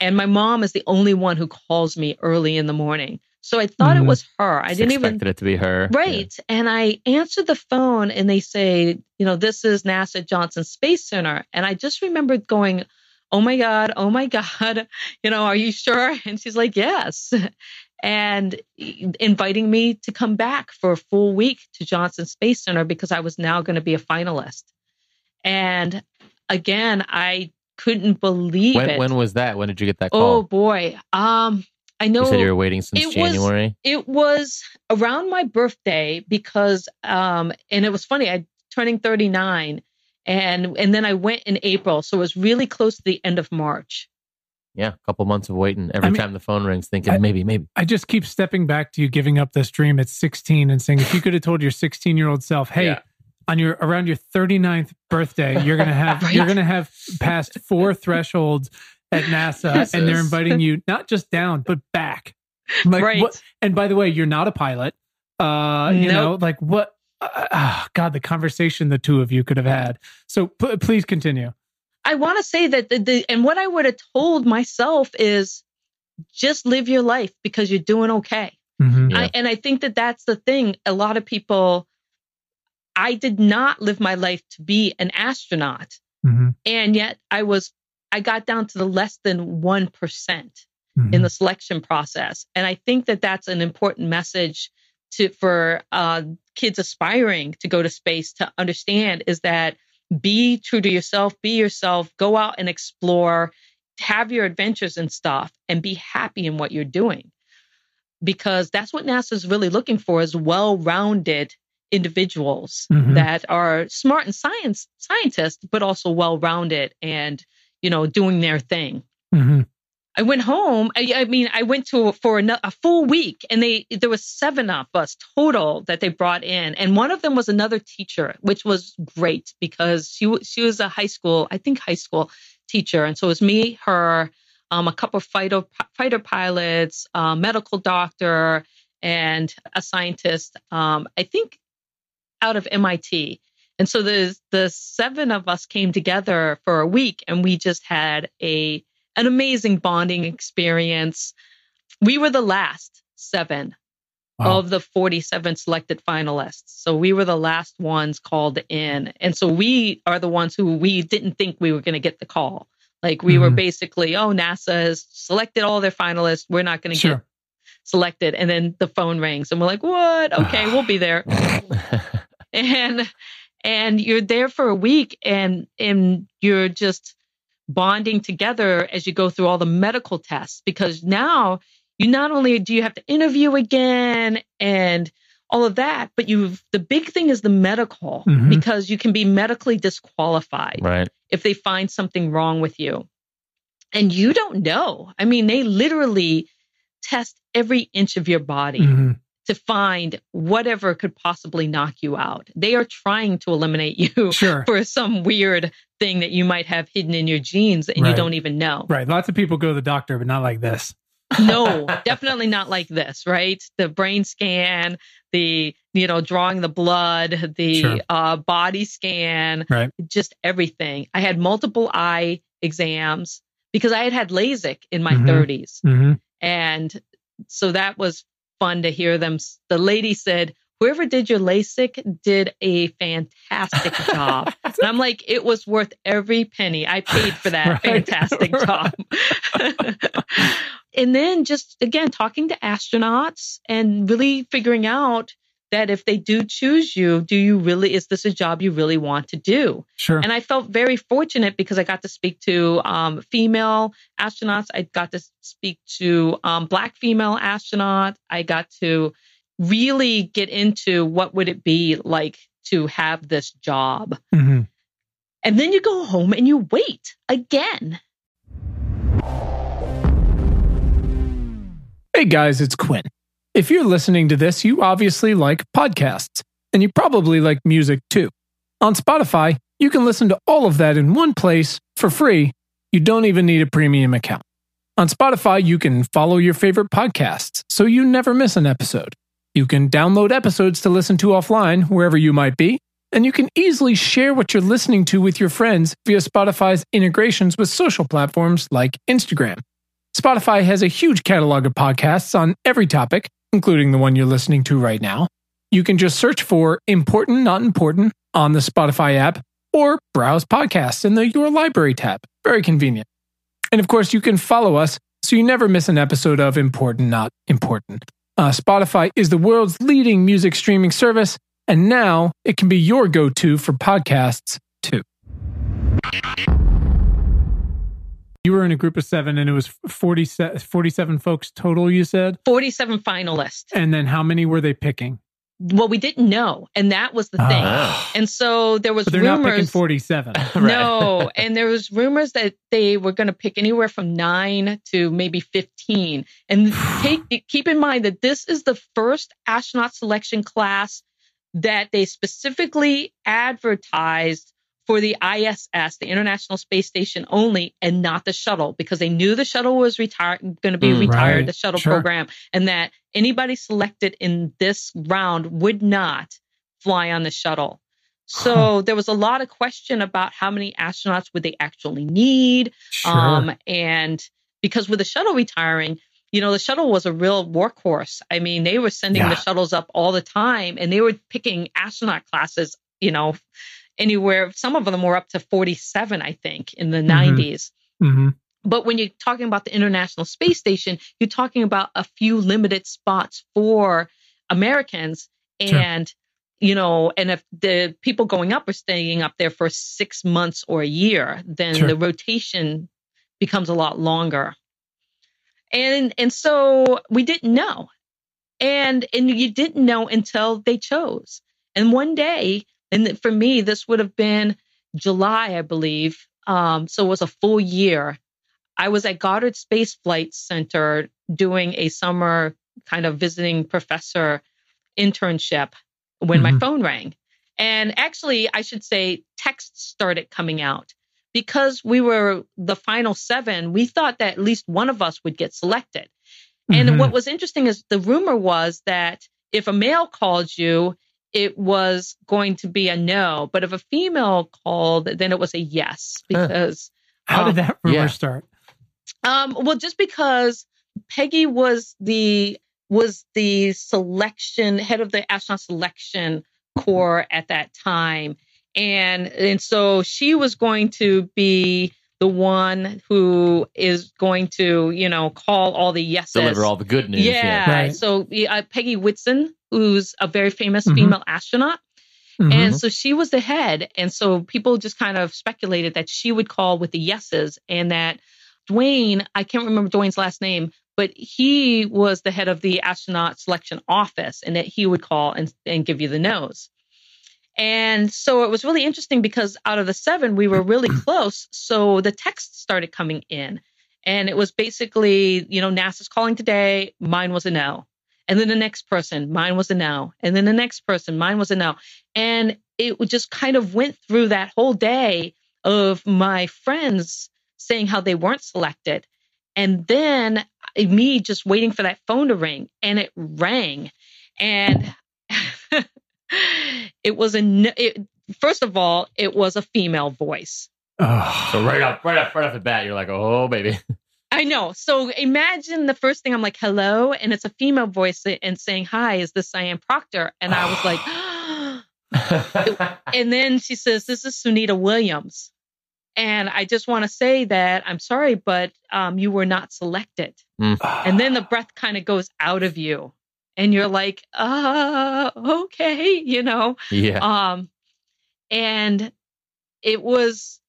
S3: and my mom is the only one who calls me early in the morning. So I thought
S1: Mhm.
S3: it was her. I didn't even
S2: expected it to be her.
S3: Right. And I answered the phone and they say, you know, this is NASA Johnson Space Center. And I just remembered going, oh my God, oh my God, [laughs] you know, are you sure? [laughs] And she's like, yes. [laughs] And inviting me to come back for a full week to Johnson Space Center because I was now going to be a finalist. And again, I couldn't believe
S2: When,
S3: it.
S2: when was that? When did you get that
S3: oh boy. Um, I know
S2: you said you were waiting since
S3: it was-
S2: January.
S3: it was around my birthday because um and it was funny i turning 39 and and then i went in april so it was really close to the end of march
S2: yeah, a couple months of waiting. Every
S1: I mean-
S2: time the phone rings, thinking
S1: I-
S2: maybe, maybe.
S1: I just keep stepping back to you giving up this dream at 16 and saying, if you could have told your 16 year old self, hey,
S2: Yeah.
S1: on your around your 39th birthday, you're gonna have [laughs]
S3: Right.
S1: you're gonna have passed four thresholds at NASA, and they're inviting you not just down but back. Like
S3: right
S1: what? And by the way, you're not a pilot. Uh, you know, like what? Uh, ah, God, the conversation the two of you could have had. So p- please continue.
S3: i want to say that the, the and what i would have told myself is just live your life because you're doing okay
S1: Mhm.
S2: Yeah.
S3: I, and i think that that's the thing a lot of people i did not live my life to be an astronaut
S1: Mhm.
S3: and yet i was i got down to the less than 1%
S1: Mhm.
S3: in the selection process. And I think that that's an important message to for uh, kids aspiring to go to space to understand is that be true to yourself, be yourself, go out and explore, have your adventures and stuff, and be happy in what you're doing. Because that's what NASA's really looking for is well-rounded individuals
S1: Mhm.
S3: that are smart and science scientists, but also well-rounded and you know doing their thing.
S1: Mhm.
S3: I went home. I, I mean, I went to for a, a full week, and they there was seven of us total that they brought in, and one of them was another teacher, which was great because she she was a high school, I think high school teacher, and so it was me, her, um, a couple of fighter fighter pilots, a medical doctor, and a scientist. Um, I think out of MIT. And so the the seven of us came together for a week, and we just had a an amazing bonding experience. We were the last seven wow. of the 47 selected finalists. So we were the last ones called in. And so we are the ones who we didn't think we were going to get the call. Like we mm-hmm. were basically, oh, NASA has selected all their finalists. We're not going to sure. get selected. And then the phone rings and we're like, what? Okay, we'll be there. [laughs] and and you're there for a week and and you're just bonding together as you go through all the medical tests because now you not only do you have to interview again and all of that, but you've the big thing is the medical mm-hmm. because you can be medically disqualified
S2: right.
S3: if they find something wrong with you. And you don't know. I mean, they literally test every inch of your body mm-hmm. To find whatever could possibly knock you out. They are trying to eliminate you [laughs]
S1: sure.
S3: for some weird thing that you might have hidden in your genes and right. you don't even know.
S1: Right. Lots of people go to the doctor, but not like this [laughs]
S3: no, [laughs] definitely not like this, right? The brain scan, the you know drawing the blood, the sure. uh, body scan,
S1: right.
S3: just everything. I had multiple eye exams because I had had LASIK in my mm-hmm. 30s,
S1: mm-hmm.
S3: and so that was fun to hear them. The lady said, whoever did your LASIK did a fantastic [laughs] job. and I'm like, it was worth every penny. I paid for that right. [laughs] fantastic job. [laughs] and then just again, talking to astronauts and really figuring out that if they do choose you, do you really, is this a job you really want to do?
S1: Sure.
S3: And I felt very fortunate because I got to speak to um, female astronauts. I got to speak to um, Black female astronauts. I got to really get into what would it be like to have this job.
S1: Mm-hmm.
S3: And then you go home and you wait again.
S1: Hey guys, it's Quinn. If you're listening to this, you obviously like podcasts, and you probably like music too. On Spotify, you can listen to all of that in one place for free. You don't even need a premium account. On Spotify, you can follow your favorite podcasts so you never miss an episode. You can download episodes to listen to offline wherever you might be, and you can easily share what you're listening to with your friends via Spotify's integrations with social platforms like Instagram. Spotify has a huge catalog of podcasts on every topic, including the one you're listening to right now. You can just search for Important Not Important on the Spotify app or browse podcasts in the Your Library tab. Very convenient. And of course, you can follow us so you never miss an episode of Important Not Important. Uh, Spotify is the world's leading music streaming service, and now it can be your go to for podcasts too. You were in a group of seven, and it was 40, 47 folks total, you said?
S3: 47 finalists.
S1: And then how many were they picking?
S3: well, we didn't know, and that was the thing. Oh. And so there was
S1: but they're
S3: rumors.
S1: Not picking forty-seven. [laughs]
S3: no, and there was rumors that they were going to pick anywhere from nine to maybe fifteen. And [sighs] take keep in mind that this is the first astronaut selection class that they specifically advertised for the ISS, the International Space Station only, and not the shuttle, because they knew the shuttle was retired, going to be mm, retired, right. the shuttle sure. program, and that anybody selected in this round would not fly on the shuttle. So huh. there was a lot of question about how many astronauts would they actually need,
S1: sure. um,
S3: and because with the shuttle retiring, you know, the shuttle was a real workhorse. I mean, they were sending yeah. the shuttles up all the time, and they were picking astronaut classes, you know anywhere, some of them were up to 47, I think, in the mm-hmm. 90s.
S1: Mm-hmm.
S3: But when you're talking about the International Space Station, you're talking about a few limited spots for Americans. And, sure. you know, and if the people going up are staying up there for six months or a year, then sure. the rotation becomes a lot longer. And and so we didn't know. And and you didn't know until they chose. And one day and for me, this would have been July, I believe. Um, so it was a full year. I was at Goddard Space Flight Center doing a summer kind of visiting professor internship when mm-hmm. my phone rang. And actually, I should say texts started coming out because we were the final seven, we thought that at least one of us would get selected. And
S1: Mhm.
S3: what was interesting is the rumor was that if a male called you, it was going to be a no. But if a female called, then it was a yes.
S2: Huh.
S3: Because,
S1: How did
S3: um,
S1: that rumor
S2: yeah.
S1: start?
S3: um, well, just because Peggy was the was the selection head of the astronaut selection corps at that time, and and so she was going to be the one who is going to you know call all the yeses
S2: Deliver all the good news.
S3: yeah.
S1: Right.
S3: So uh, Peggy Whitson, who's a very famous
S1: Mhm.
S3: female astronaut,
S1: Mhm.
S3: and so she was the head, and so people just kind of speculated that she would call with the yeses, and that Dwayne, I can't remember Dwayne's last name, but he was the head of the astronaut selection office, and that he would call and and give you the nose. And so it was really interesting because out of the seven, we were really [clears throat] close. So the text started coming in. And it was basically, you know, NASA's calling today. Mine was a no. And then the next person, mine was a no. And then the next person, mine was a no. And it just kind of went through that whole day of my friends saying how they weren't selected. And then uh, me just waiting for that phone to ring. And it rang. And [laughs] it was a, it, first of all, it was a female voice.
S1: Oh.
S2: So right off, right off, right off the bat, you're like, oh baby. [laughs]
S3: I know. So imagine the first thing I'm like, hello, and it's a female voice and saying, hi, is this Sian Proctor? And I was like, [gasps] and then she says, this is Sunita Williams. And I just want to say that I'm sorry, but um, you were not selected. And then the breath kind of goes out of you. And you're like, uh, okay, you know.
S2: yeah.
S3: Um, and it was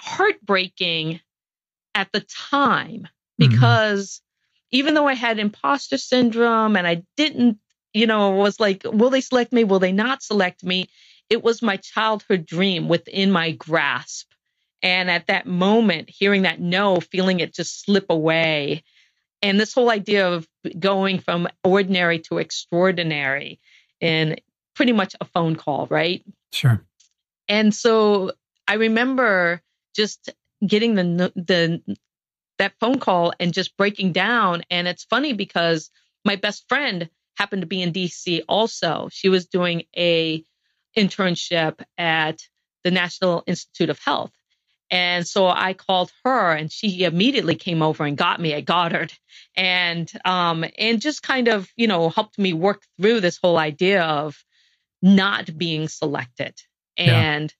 S3: heartbreaking at the time
S1: Mhm.
S3: because even though I had imposter syndrome and I didn't, you know, was like, will they select me? Will they not select me? It was my childhood dream within my grasp. And at that moment, hearing that no, feeling it just slip away. And this whole idea of going from ordinary to extraordinary in pretty much a phone call, right?
S1: Sure.
S3: And so I remember just getting the the that phone call and just breaking down. And it's funny because my best friend happened to be in DC also. She was doing a internship at the National Institute of Health. And so I called her and she immediately came over and got me at Goddard and um and just kind of, you know, helped me work through this whole idea of not being selected.
S1: Yeah.
S3: And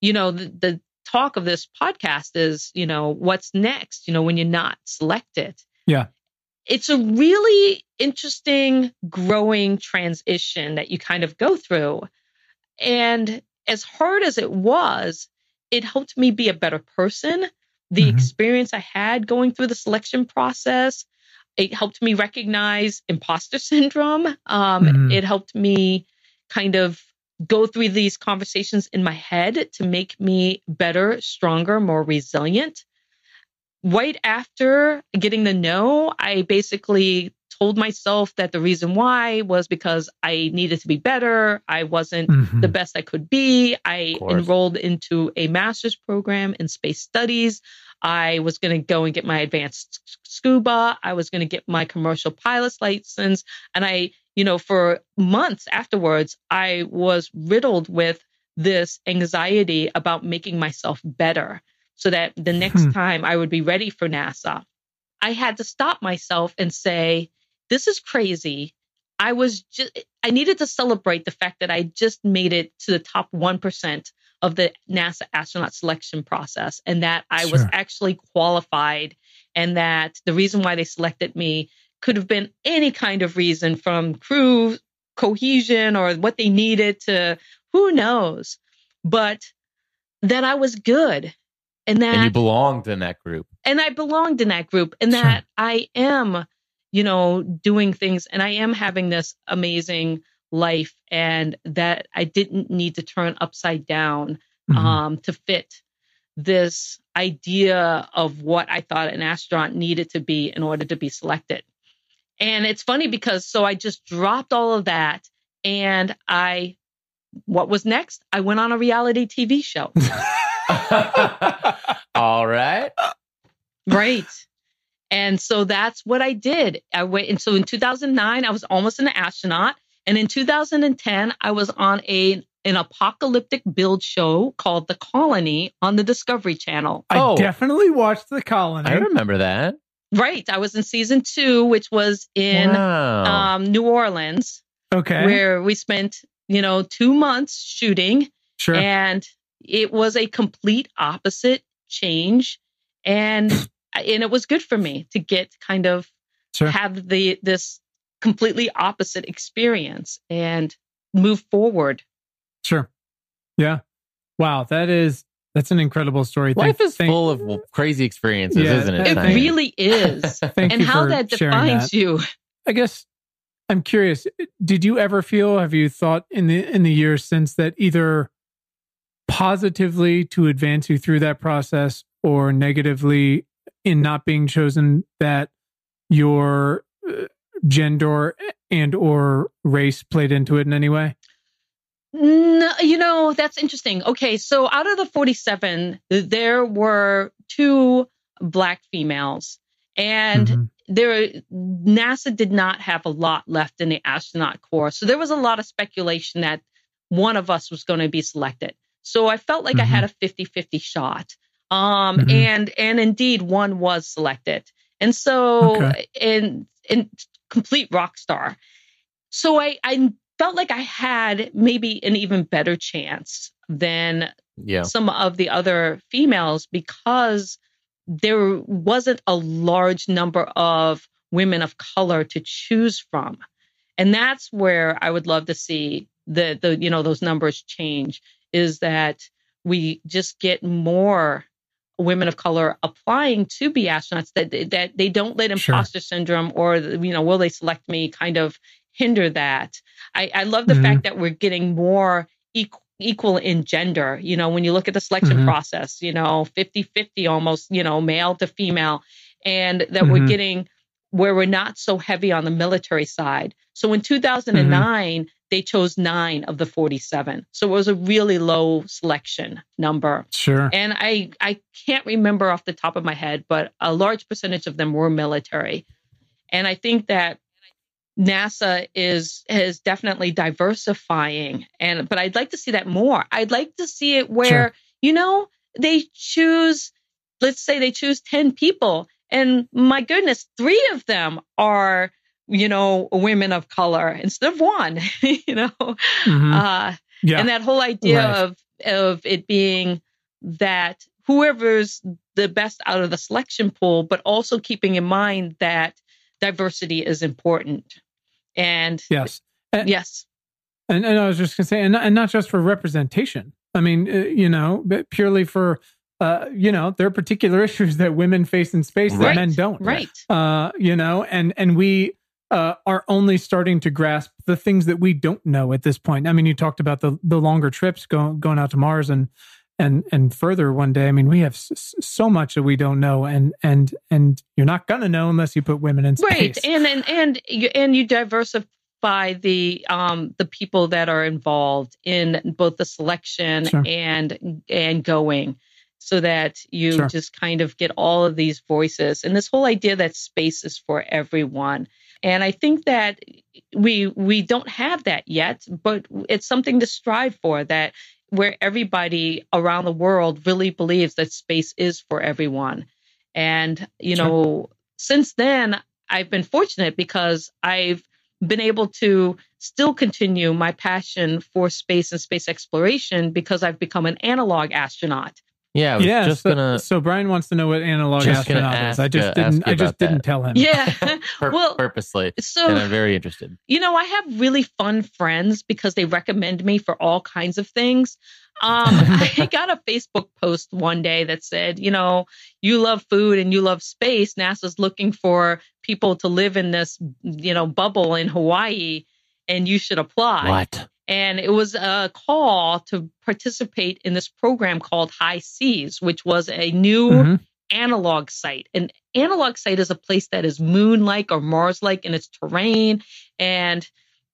S3: you know, the, the talk of this podcast is, you know, what's next, you know, when you're not selected.
S1: Yeah.
S3: It's a really interesting growing transition that you kind of go through. And as hard as it was, it helped me be a better person. The
S1: Mhm.
S3: experience I had going through the selection process, it helped me recognize imposter [laughs] syndrome. Um,
S1: Mhm.
S3: It helped me kind of go through these conversations in my head to make me better, stronger, more resilient. Right after getting the no, I basically told myself that the reason why was because I needed to be better. I wasn't
S1: Mhm.
S3: the best I could be. I enrolled into a master's program in space studies. I was going to go and get my advanced scuba. I was going to get my commercial pilot's license. And I, you know, for months afterwards, I was riddled with this anxiety about making myself better so that the next
S1: Hmm.
S3: time I would be ready for NASA. I had to stop myself and say, this is crazy. I was just, I needed to celebrate the fact that I just made it to the top 1% of the NASA astronaut selection process and that I was actually qualified and that the reason why they selected me could have been any kind of reason from crew cohesion or what they needed to who knows, but that I was good and that
S2: and you belonged in that group.
S3: and I belonged in that group and
S1: Sure.
S3: that I am, you know, doing things and I am having this amazing life and that I didn't need to turn upside down
S1: Mhm.
S3: um, to fit this idea of what I thought an astronaut needed to be in order to be selected. And it's funny because so I just dropped all of that and I, what was next? I went on a reality TV show. [laughs]
S2: All right.
S3: Right. And so that's what I did. I went, and so in 2009, I was almost an astronaut. And in 2010, I was on a an apocalyptic build show called The Colony on the Discovery Channel.
S1: I
S2: Oh.
S1: definitely watched the colony.
S2: I remember that.
S3: Right. I was in season two, which was in
S2: wow.
S3: um, New Orleans,
S1: okay.
S3: where we spent, you know, two months shooting.
S1: sure.
S3: and it was a complete opposite change and and it was good for me to get kind of
S1: sure.
S3: have the this completely opposite experience and move forward
S1: Sure. Yeah. Wow. That is that's an incredible story.
S2: Life
S1: Thank-
S2: is
S1: thank-
S2: full of crazy experiences,
S1: Yeah,
S2: isn't it?
S3: it
S1: Thank-
S3: really is [laughs]
S1: Thank
S3: and
S1: you
S3: how
S1: for
S3: that
S1: sharing
S3: defines
S1: that.
S3: you
S1: I guess I'm curious. Did you ever feel? Have you thought in the in the years since that either positively to advance you through that process, or negatively in not being chosen that your uh, gender and or race played into it in any way?
S3: No, you know, that's interesting. Okay, so out of the 47, there were two black females. And
S1: Mhm.
S3: there NASA did not have a lot left in the astronaut corps. So there was a lot of speculation that one of us was going to be selected. So I felt like I had a 50-50 shot. Um
S1: Mhm.
S3: and and indeed one was selected. And so
S1: Okay.
S3: in in complete rock star. So I I felt like I had maybe an even better chance than
S2: yeah.
S3: some of the other females because there wasn't a large number of women of color to choose from. And that's where I would love to see the the you know those numbers change is that we just get more women of color applying to be astronauts that that they don't let
S1: Sure.
S3: imposter syndrome or you know will they select me kind of hinder that. I, I love the
S1: Mhm.
S3: fact that we're getting more equal equal in gender. You know, when you look at the selection
S1: Mhm.
S3: process, you know, 50-50 almost, you know, male to female, and that we're
S1: Mhm.
S3: getting where we're not so heavy on the military side. So in 2009, they chose nine of the 47. So it was a really low selection number.
S1: Sure.
S3: And I, I can't remember off the top of my head, but a large percentage of them were military. And I think that NASA is is definitely diversifying and but I'd like to see that more. I'd like to see it where,
S1: Sure.
S3: you know, they choose let's say they choose 10 people and my goodness, 3 of them are, you know, women of color instead of one, [laughs] you know.
S1: Mhm.
S3: Uh
S1: yeah.
S3: and that whole idea
S1: Right.
S3: of of it being that whoever's the best out of the selection pool, but also keeping in mind that diversity is important. And
S1: yes.
S3: and, yes,
S1: And, and I was just going to say, and, and not just for representation. I mean, uh, you know, but purely for, uh, you know, there are particular [laughs] issues that women face in space that men don't.
S3: right.
S1: Uh, you know, and and we uh, are only starting to grasp the things that we don't know at this point. I mean, you talked about the the longer trips going going out to Mars and and and further one day. I mean, we have s- so much that we don't know, and and and you're not gonna know unless you put women in space.
S3: Right. And and and you, and you diversify the um the people that are involved in both the selection
S1: Sure.
S3: and and going so that you
S1: Sure.
S3: just kind of get all of these voices and this whole idea that space is for everyone. And I think that we we don't have that yet, but it's something to strive for that where everybody around the world really believes that space is for everyone. And you
S1: Sure.
S3: know, since then I've been fortunate because I've been able to still continue my passion for space and space exploration because I've become an analog astronaut.
S2: Yeah, I was
S1: yeah.
S2: just
S1: so,
S2: gonna
S1: so Brian wants to know what analog
S2: Just
S1: astronaut is. I just didn't. I just didn't tell him.
S3: Yeah. [laughs]
S2: pur- [laughs]
S3: well,
S2: purposely,
S3: so
S2: and I'm very interested.
S3: you know, I have really fun friends because they recommend me for all kinds of things. Um, [laughs] I got a Facebook post one day that said, you know, you love food and you love space. NASA's looking for people to live in this, you know, bubble in Hawaii and you should apply.
S2: What?
S3: And it was a call to participate in this program called HI-SEAS, which was a new
S1: Mhm.
S3: analog site. An analog site is a place that is moon like or Mars like in its terrain. And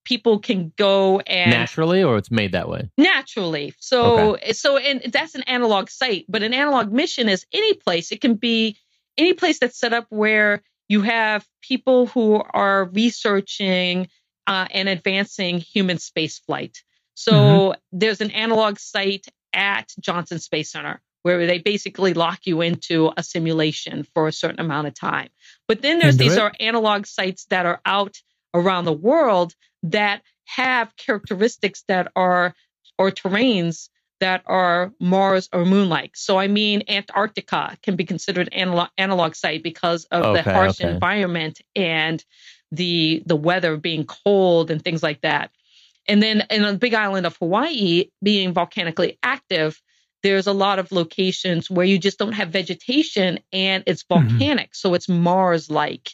S3: people can go and
S2: naturally, or it's made that way.
S3: naturally. So so and that's an analog site, but an analog mission is any place. It can be any place that's set up where you have people who are researching uh, and advancing human space flight. So there's an analog site at Johnson Space Center where they basically lock you into a simulation for a certain amount of time. But then there's these
S1: it.
S3: are analog sites that are out around the world that have characteristics that are or terrains that are Mars or moon like. So I mean Antarctica can be considered an analog, analog site because of the harsh
S2: okay.
S3: environment and the the weather being cold and things like that. And then in the big island of Hawaii being volcanically active, there's a lot of locations where you just don't have vegetation and it's
S1: Mhm.
S3: volcanic. So it's Mars like.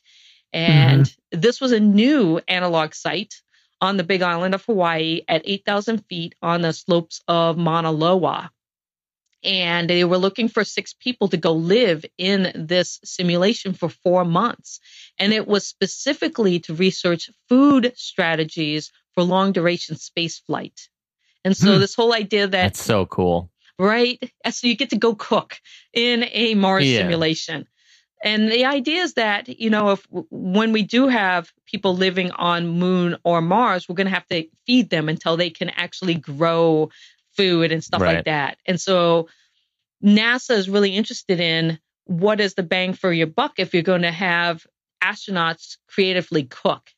S3: And this was a new analog site on the big island of Hawaii at 8,000 feet on the slopes of Mauna Loa. And they were looking for six people to go live in this simulation for four months. And it was specifically to research food strategies for long duration space flight. And so
S1: Hmm.
S3: this whole idea that
S2: That's so cool.
S3: right? So you get to go cook in a Mars
S2: Yeah.
S3: simulation. And the idea is that, you know, if when we do have people living on moon or Mars, we're going to have to feed them until they can actually grow food and stuff
S2: Right.
S3: like that. And so NASA is really interested in what is the bang for your buck if you're going to have astronauts creatively cook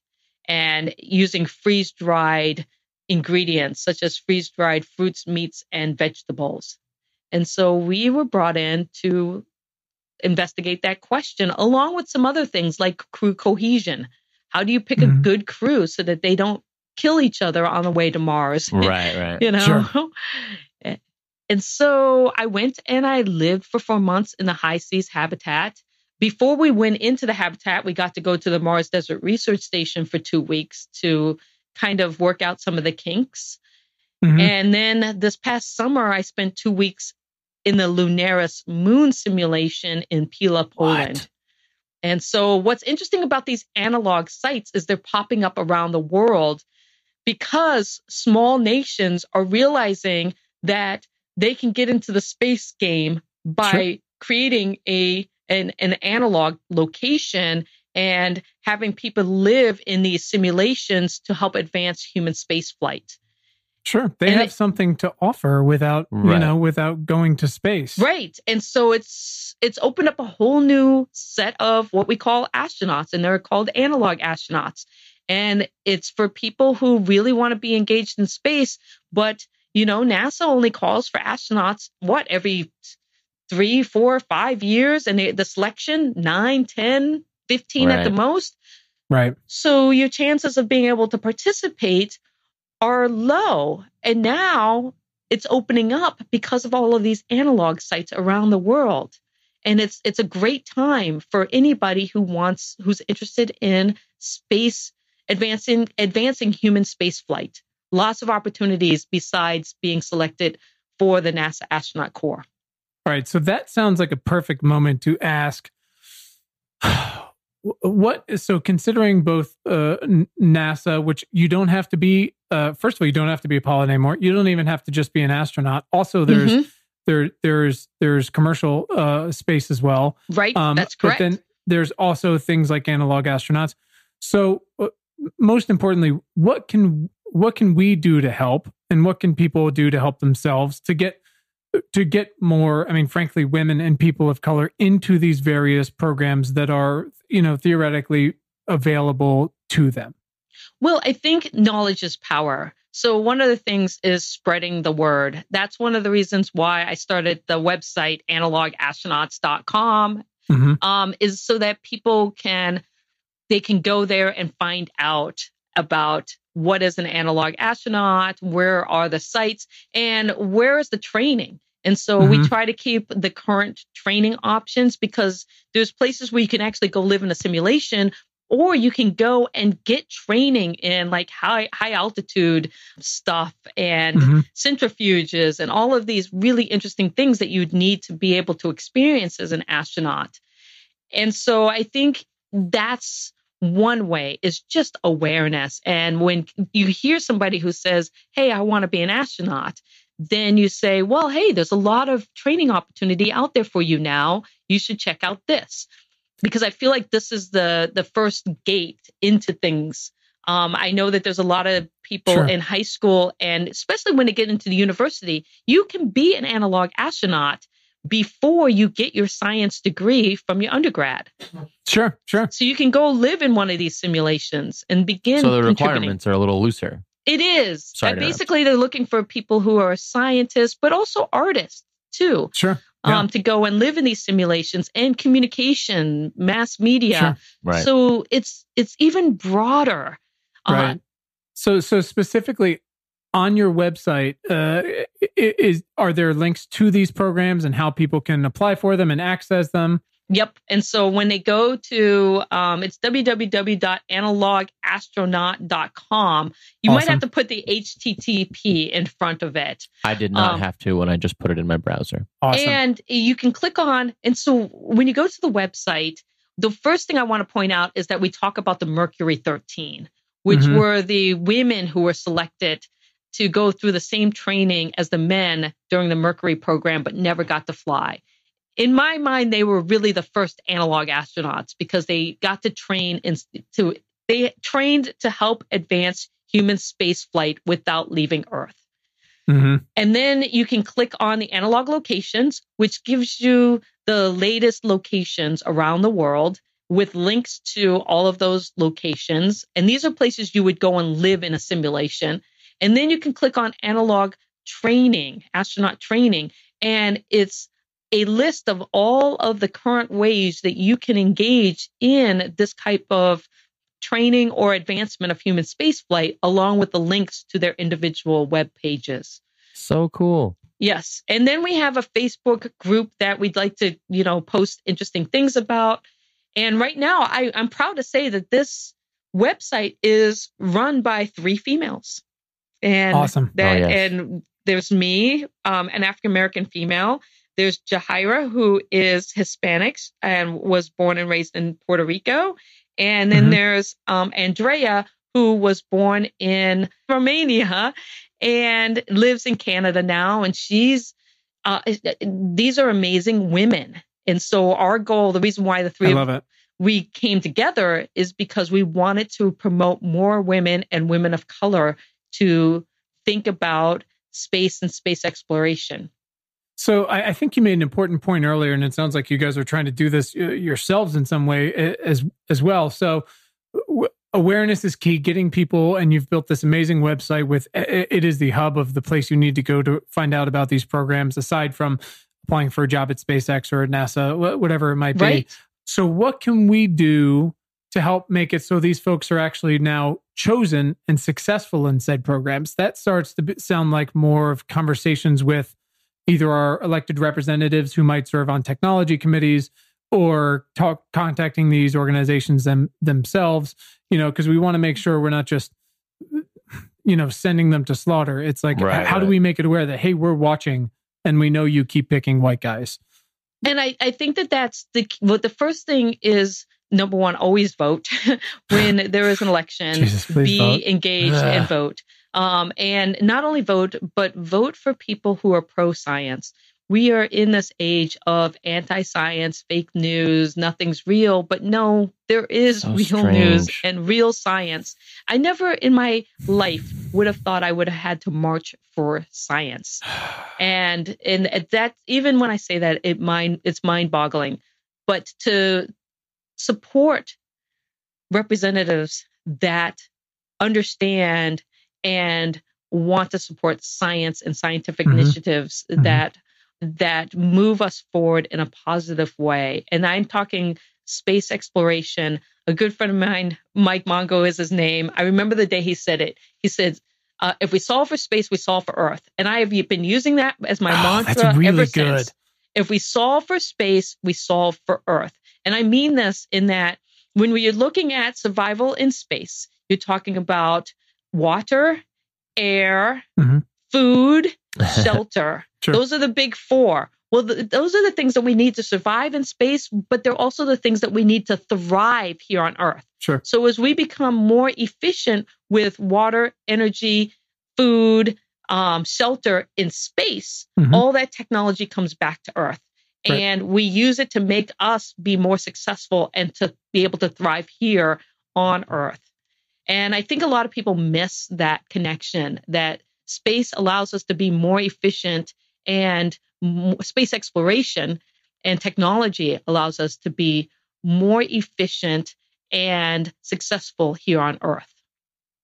S3: and using freeze dried ingredients such as freeze dried fruits, meats, and vegetables. And so we were brought in to investigate that question along with some other things like crew cohesion. How do you pick a
S1: Mhm.
S3: good crew so that they don't kill each other on the way to Mars? [laughs]
S2: Right, right.
S3: you know?
S1: Sure. [laughs]
S3: And so I went and I lived for four months in the HI-SEAS habitat. Before we went into the habitat, we got to go to the Mars Desert Research Station for two weeks to kind of work out some of the kinks.
S1: Mhm.
S3: And then this past summer, I spent two weeks in the Lunares moon simulation in Pila, Poland.
S1: What?
S3: And so, what's interesting about these analog sites is they're popping up around the world because small nations are realizing that they can get into the space game by
S1: Sure.
S3: creating a an, an analog location and having people live in these simulations to help advance human space flight.
S1: Sure, they
S3: And
S1: have
S3: it-
S1: something to offer without you know without going to space.
S3: Right. And so it's it's opened up a whole new set of what we call astronauts and they're called analog astronauts. And it's for people who really want to be engaged in space, but you know, NASA only calls for astronauts what every three, four, five years, and the, the selection nine, 10, 15 at the most.
S1: Right.
S3: So your chances of being able to participate are low. And now it's opening up because of all of these analog sites around the world. And it's it's a great time for anybody who wants who's interested in space advancing advancing human space flight. Lots of opportunities besides being selected for the NASA astronaut corps.
S1: All right. So that sounds like a perfect moment to ask [sighs] what so considering both uh, NASA, which you don't have to be uh, first of all, you don't have to be a pilot anymore. You don't even have to just be an astronaut. Also, there's
S3: Mhm.
S1: there there's there's commercial uh, space as well.
S3: right.
S1: Um,
S3: That's correct.
S1: But then there's also things like analog astronauts. So uh, most importantly, what can what can we do to help, and what can people do to help themselves to get to get more? I mean, frankly, women and people of color into these various programs that are you know theoretically available to them.
S3: Well, I think knowledge is power. So one of the things is spreading the word. That's one of the reasons why I started the website analogastronauts.com
S1: Mhm.
S3: um, is so that people can they can go there and find out about what is an analog astronaut, where are the sites, and where is the training. And so we
S1: Mhm.
S3: try to keep the current training options because there's places where you can actually go live in a simulation or you can go and get training in like high high altitude stuff and
S1: Mhm.
S3: centrifuges and all of these really interesting things that you'd need to be able to experience as an astronaut. And so I think that's one way is just awareness. And when you hear somebody who says, Hey, I want to be an astronaut, then you say, Well, hey, there's a lot of training opportunity out there for you now. You should check out this. Because I feel like this is the the first gate into things. Um, I know that there's a lot of people
S1: Sure.
S3: in high school, and especially when they get into the university, you can be an analog astronaut before you get your science degree from your undergrad.
S1: Sure, sure.
S3: So you can go live in one of these simulations and begin.
S2: So the requirements are a little looser.
S3: It is.
S2: Sorry
S3: And basically, they're looking for people who are scientists, but also artists too,
S1: Sure. Yeah.
S3: um, to go and live in these simulations and communication, mass media.
S1: Sure.
S2: Right.
S3: So it's it's even broader. Uh,
S1: Right. So so specifically on your website, uh, i- i- is are there links to these programs and how people can apply for them and access them?
S3: Yep. And so when they go to, um, it's www.analogastronaut.com. You might have to put the HTTP in front of it.
S2: I did not
S3: um,
S2: have to when I just put it in my browser.
S1: Awesome.
S3: And you can click on, and so when you go to the website, the first thing I want to point out is that we talk about the Mercury 13, which
S1: Mhm.
S3: were the women who were selected to go through the same training as the men during the Mercury program, but never got to fly. In my mind, they were really the first analog astronauts because they got to train in, to they trained to help advance human space flight without leaving Earth.
S1: hmm
S3: And then you can click on the analog locations, which gives you the latest locations around the world with links to all of those locations. And these are places you would go and live in a simulation. And then you can click on analog training, astronaut training, and it's a list of all of the current ways that you can engage in this type of training or advancement of human spaceflight, along with the links to their individual web pages.
S2: So cool.
S3: Yes. And then we have a Facebook group that we'd like to, you know, post interesting things about. And right now, I, I'm proud to say that this website is run by three females. And
S1: Awesome.
S3: that
S2: Oh, yes.
S3: and there's me, um, an African American female. There's Jahira, who is Hispanic and was born and raised in Puerto Rico. And then
S1: Mhm.
S3: there's um, Andrea, who was born in Romania and lives in Canada now. And she's, uh, these are amazing women. And so our goal, the reason why the
S1: I
S3: three of
S1: love it.
S3: we came together is because we wanted to promote more women and women of color to think about space and space exploration.
S1: So I, I think you made an important point earlier, and it sounds like you guys are trying to do this uh, yourselves in some way uh, as as well. So w- awareness is key. Getting people, and you've built this amazing website with it is the hub of the place you need to go to find out about these programs. Aside from applying for a job at SpaceX or at NASA, whatever it might be.
S3: Right.
S1: So what can we do to help make it so these folks are actually now chosen and successful in said programs? That starts to sound like more of conversations with either our elected representatives who might serve on technology committees or talk contacting these organizations them themselves you know because we want to make sure we're not just you know sending them to slaughter. It's like
S2: Right,
S1: how do we make it aware that hey we're watching and we know you keep picking white guys?
S3: And I, I think that that's the what the first thing is number one, always vote [laughs] when [sighs] there is an election.
S1: Jesus,
S3: be
S1: vote.
S3: engaged
S1: Ugh.
S3: and vote. Um, and not only vote, but vote for people who are pro science. We are in this age of anti science, fake news, nothing's real. But no, there is
S2: So
S3: real news and real science. I never in my life would have thought I would have had to march for science. [sighs] And and that even when I say that, it mind it's mind boggling. But to support representatives that understand and want to support science and scientific
S1: Mhm.
S3: initiatives
S1: Mhm.
S3: that that move us forward in a positive way. And I'm talking space exploration. A good friend of mine, Mike Mongo is his name. I remember the day he said it. He said, uh, if we solve for space, we solve for Earth. And I have been using that as my
S1: Oh,
S3: mantra
S1: that's really
S3: ever
S1: good.
S3: since. If we solve for space, we solve for Earth. And I mean this in that when we are looking at survival in space, you're talking about water, air,
S1: Mhm.
S3: food, [laughs] shelter.
S1: Sure.
S3: Those are the big four. Well, th- those are the things that we need to survive in space, but they're also the things that we need to thrive here on Earth.
S1: Sure.
S3: So as we become more efficient with water, energy, food, um, shelter in space,
S1: Mhm.
S3: all that technology comes back to Earth.
S1: Right.
S3: And we use it to make us be more successful and to be able to thrive here on Earth. And I think a lot of people miss that connection that space allows us to be more efficient and m- space exploration and technology allows us to be more efficient and successful here on Earth.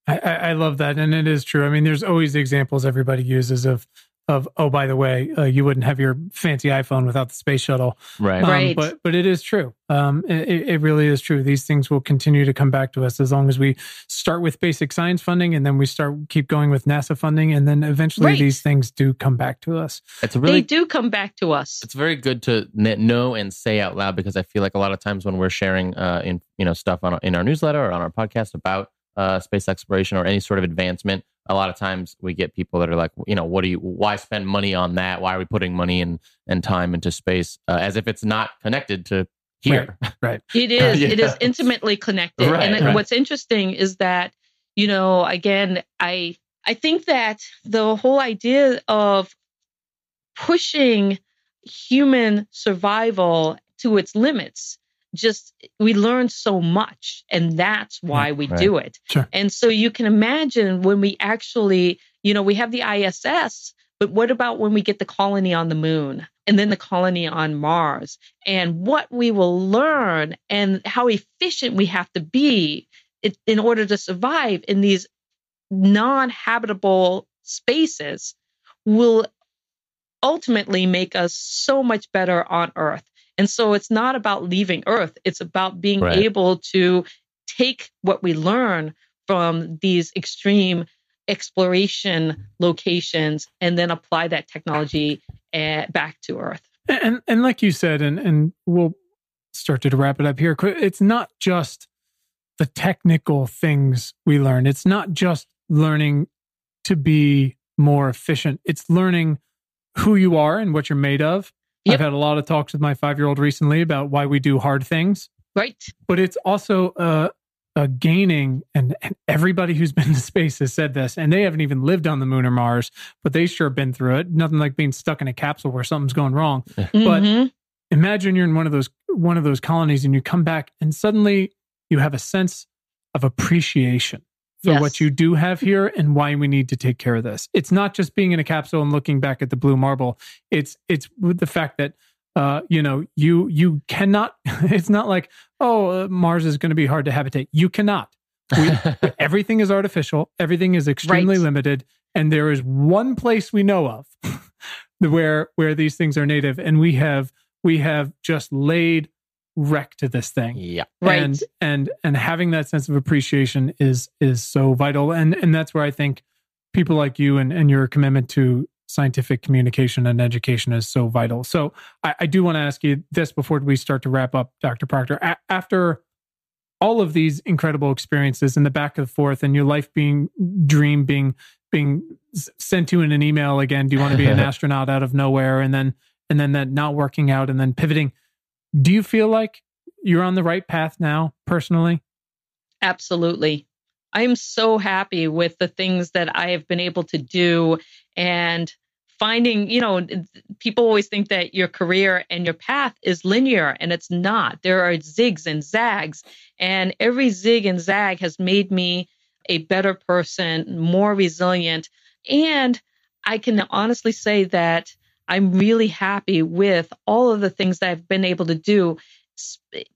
S1: I, I, I love that, and it is true. I mean, there's always the examples everybody uses of of oh, by the way, uh, you wouldn't have your fancy iPhone without the space shuttle.
S2: Right.
S1: Um,
S3: Right.
S1: But but it is true. Um, it, it really is true. These things will continue to come back to us as long as we start with basic science funding, and then we start keep going with NASA funding, and then eventually
S3: Right.
S1: these things do come back to us.
S2: It's a
S3: They
S2: really
S3: do come back to us.
S2: it's very good to know and say out loud because I feel like a lot of times when we're sharing uh, in you know stuff on our, in our newsletter or on our podcast about uh, space exploration or any sort of advancement, a lot of times we get people that are like, you know, what do you? Why spend money on that? Why are we putting money and and time into space uh, as if it's not connected to here? [laughs] Right.
S3: It is. It is
S2: Yeah.
S3: intimately connected.
S2: Right,
S3: and
S1: right.
S3: what's interesting is that, you know, again, I I think that the whole idea of pushing human survival to its limits just we learn so much and that's why we do it.
S1: Sure.
S3: and so you can imagine when we actually you know we have the iss but what about when we get the colony on the moon and then the colony on mars and what we will learn and how efficient we have to be in order to survive in these non-habitable spaces will ultimately make us so much better on earth and so it's not about leaving earth it's about being
S2: Right.
S3: able to take what we learn from these extreme exploration locations and then apply that technology uh, back to earth
S1: And and like you said, and and we'll start to wrap it up here. It's not just the technical things we learn. It's not just learning to be more efficient. It's learning who you are and what you're made of.
S3: Yep.
S1: I've had a lot of talks with my five year old recently about why we do hard things,
S3: right
S1: but it's also uh, a gaining. And, and everybody who's been to space has said this, and they haven't even lived on the moon or Mars, but they sure have been through it. Nothing like being stuck in a capsule where something's going wrong
S3: Mhm.
S1: imagine you're in one of those one of those colonies and you come back and suddenly you have a sense of appreciation for
S3: Yes.
S1: what you do have here and why we need to take care of this. It's not just being in a capsule and looking back at the blue marble. It's it's with the fact that uh, you know you you cannot. [laughs] It's not like oh uh, Mars is going to be hard to habitate. You cannot. We, [laughs] everything is artificial. Everything is extremely
S3: Right.
S1: limited, and there is one place we know of [laughs] where where these things are native, and we have we have just laid wreck to this thing.
S2: Yeah.
S3: right.
S1: And and and having that sense of appreciation is is so vital. And and that's where i think people like you and and your commitment to scientific communication and education is so vital. So i, I do want to ask you this before we start to wrap up dr proctor. A- after all of these incredible experiences in the back and forth and your life being dream being being sent to you in an email again do you want to be an [laughs] astronaut out of nowhere and then and then that not working out and then pivoting do you feel like you're on the right path now personally
S3: Absolutely. I am so happy with the things that I have been able to do and finding, you know, people always think that your career and your path is linear and it's not. There are zigs and zags and every zig and zag has made me a better person, more resilient. And I can honestly say that I'm really happy with all of the things that I've been able to do.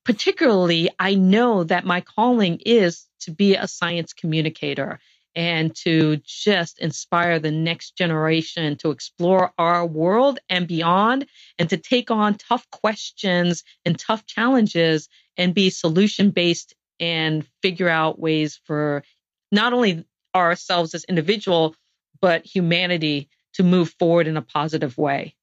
S3: Particularly, I know that my calling is to be a science communicator and to just inspire the next generation to explore our world and beyond and to take on tough questions and tough challenges and be solution based and figure out ways for not only ourselves as individual but humanity to move forward in a positive way.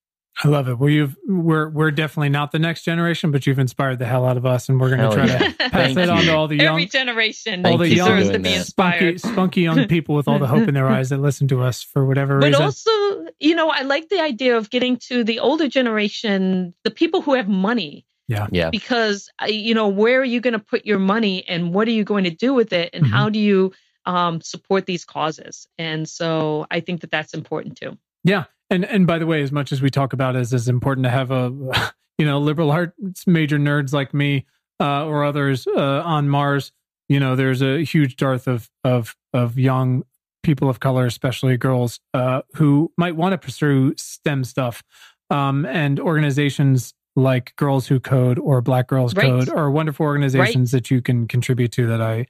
S1: I love it. Well, you've we're we're definitely not the next generation, but you've inspired the hell out of us, and we're going to try
S2: yeah.
S1: to pass
S2: Thank
S1: that on to all the young,
S3: Every generation
S1: all the
S2: Thank you for
S3: deserves to be
S2: that.
S1: spunky, spunky young people with all the hope in their eyes that listen to us for whatever
S3: but
S1: reason.
S3: But also you know, I like the idea of getting to the older generation, the people who have money.
S1: Yeah.
S2: Yeah.
S3: Because, uh, you know, where are you going to put your money and what are you going to do with it? And
S1: Mhm.
S3: how do you um, support these causes? And so I think that that's important too.
S1: Yeah, and and by the way, as much as we talk about it, it's important to have a [laughs] you know liberal arts major nerds like me uh, or others uh, on Mars. You know, there's a huge dearth of of of young people of color, especially girls, uh, who might want to pursue STEM stuff, um, and organizations like Girls Who Code or Black Girls
S3: Right.
S1: Code are wonderful organizations that you can contribute to. That I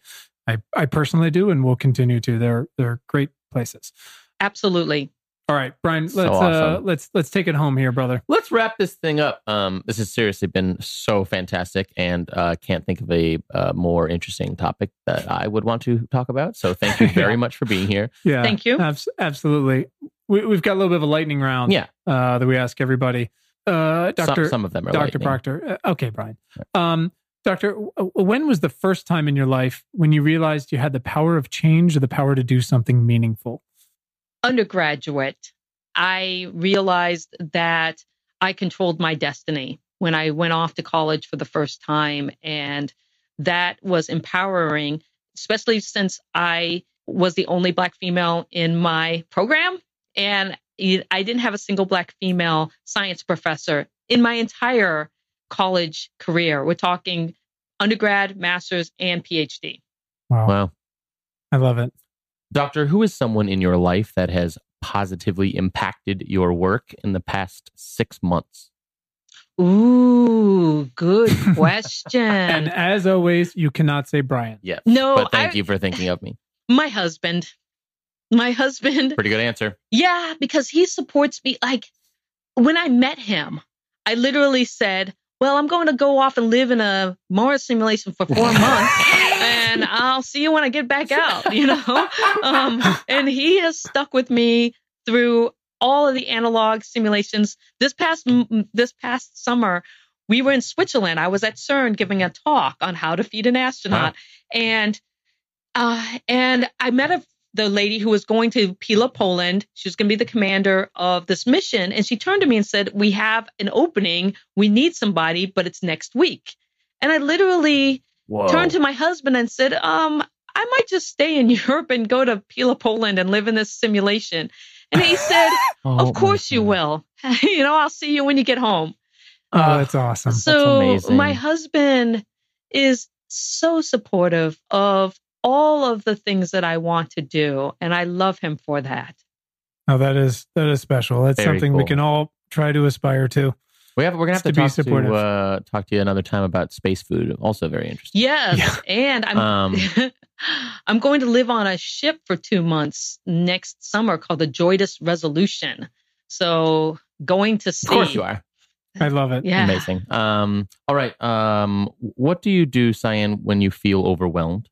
S1: I, I personally do and will continue to. They're they're great places.
S3: Absolutely.
S1: All right, Brian, let's
S2: So
S1: uh let's let's take it home here, brother.
S2: Let's wrap this thing up. Um, this has seriously been so fantastic, and uh, can't think of a uh, more interesting topic that I would want to talk about. So, thank you [laughs] very
S1: Yeah.
S2: much for being here.
S1: Yeah.
S3: Thank you.
S1: abs- absolutely. We we've got a little bit of a lightning round
S2: Yeah,
S1: uh that we ask everybody. Uh Dr.
S2: some of them are
S1: Dr.
S2: lightning.
S1: Proctor. Uh, okay, Brian. Um Doctor, when was the first time in your life when you realized you had the power of change or the power to do something meaningful?
S3: undergraduate, I realized that I controlled my destiny when I went off to college for the first time. And that was empowering, especially since I was the only Black female in my program. And I didn't have a single Black female science professor in my entire college career. We're talking undergrad, master's, and PhD.
S1: Wow.
S2: Wow,
S1: I love it.
S2: Doctor, who is someone in your life that has positively impacted your work in the past six months?
S3: Ooh, good [laughs] question.
S1: And as always, you cannot say Brian.
S2: Yes.
S3: No,
S2: but thank
S3: I-
S2: you for thinking of me.
S3: my husband. My husband.
S2: Pretty good answer.
S3: Yeah, because he supports me. Like when I met him, I literally said, Well, I'm going to go off and live in a Mars simulation for four [laughs] months and I'll see you when I get back out, you know? [laughs] Um, and he has stuck with me through all of the analog simulations. This past this past summer, we were in Switzerland. I was at CERN giving a talk on how to feed an astronaut, and uh, and I met a the lady who was going to Pila, Poland. She was going to be the commander of this mission, and she turned to me and said, "We have an opening. We need somebody, but it's next week." And I literally
S2: Whoa.
S3: turned to my husband and said, um, I might just stay in [laughs] Europe and go to Pila, Poland and live in this simulation. And he said, [laughs]
S2: Oh,
S3: Of course you will. [laughs] you know, I'll see you when you get home.
S1: Oh,
S2: Uh,
S1: that's awesome.
S3: so
S2: amazing.
S3: my husband is so supportive of all of the things that I want to do. And I love him for that.
S1: Oh, that is that is special. That's
S2: Very
S1: something we can all try to aspire to.
S2: We have, we're gonna have
S1: Just
S2: to,
S1: to be
S2: talk to
S1: supportive.
S2: uh, talk to you another time about space food. Also very interesting.
S3: Yes.
S1: Yeah. [laughs]
S3: And I'm
S2: Um, [laughs]
S3: I'm going to live on a ship for two months next summer called the JOIDES Resolution. So going to sea.
S2: Of course you are.
S1: I love it.
S3: Yeah.
S2: Amazing. Um, all right. Um, what do you do, Sian, when you feel overwhelmed?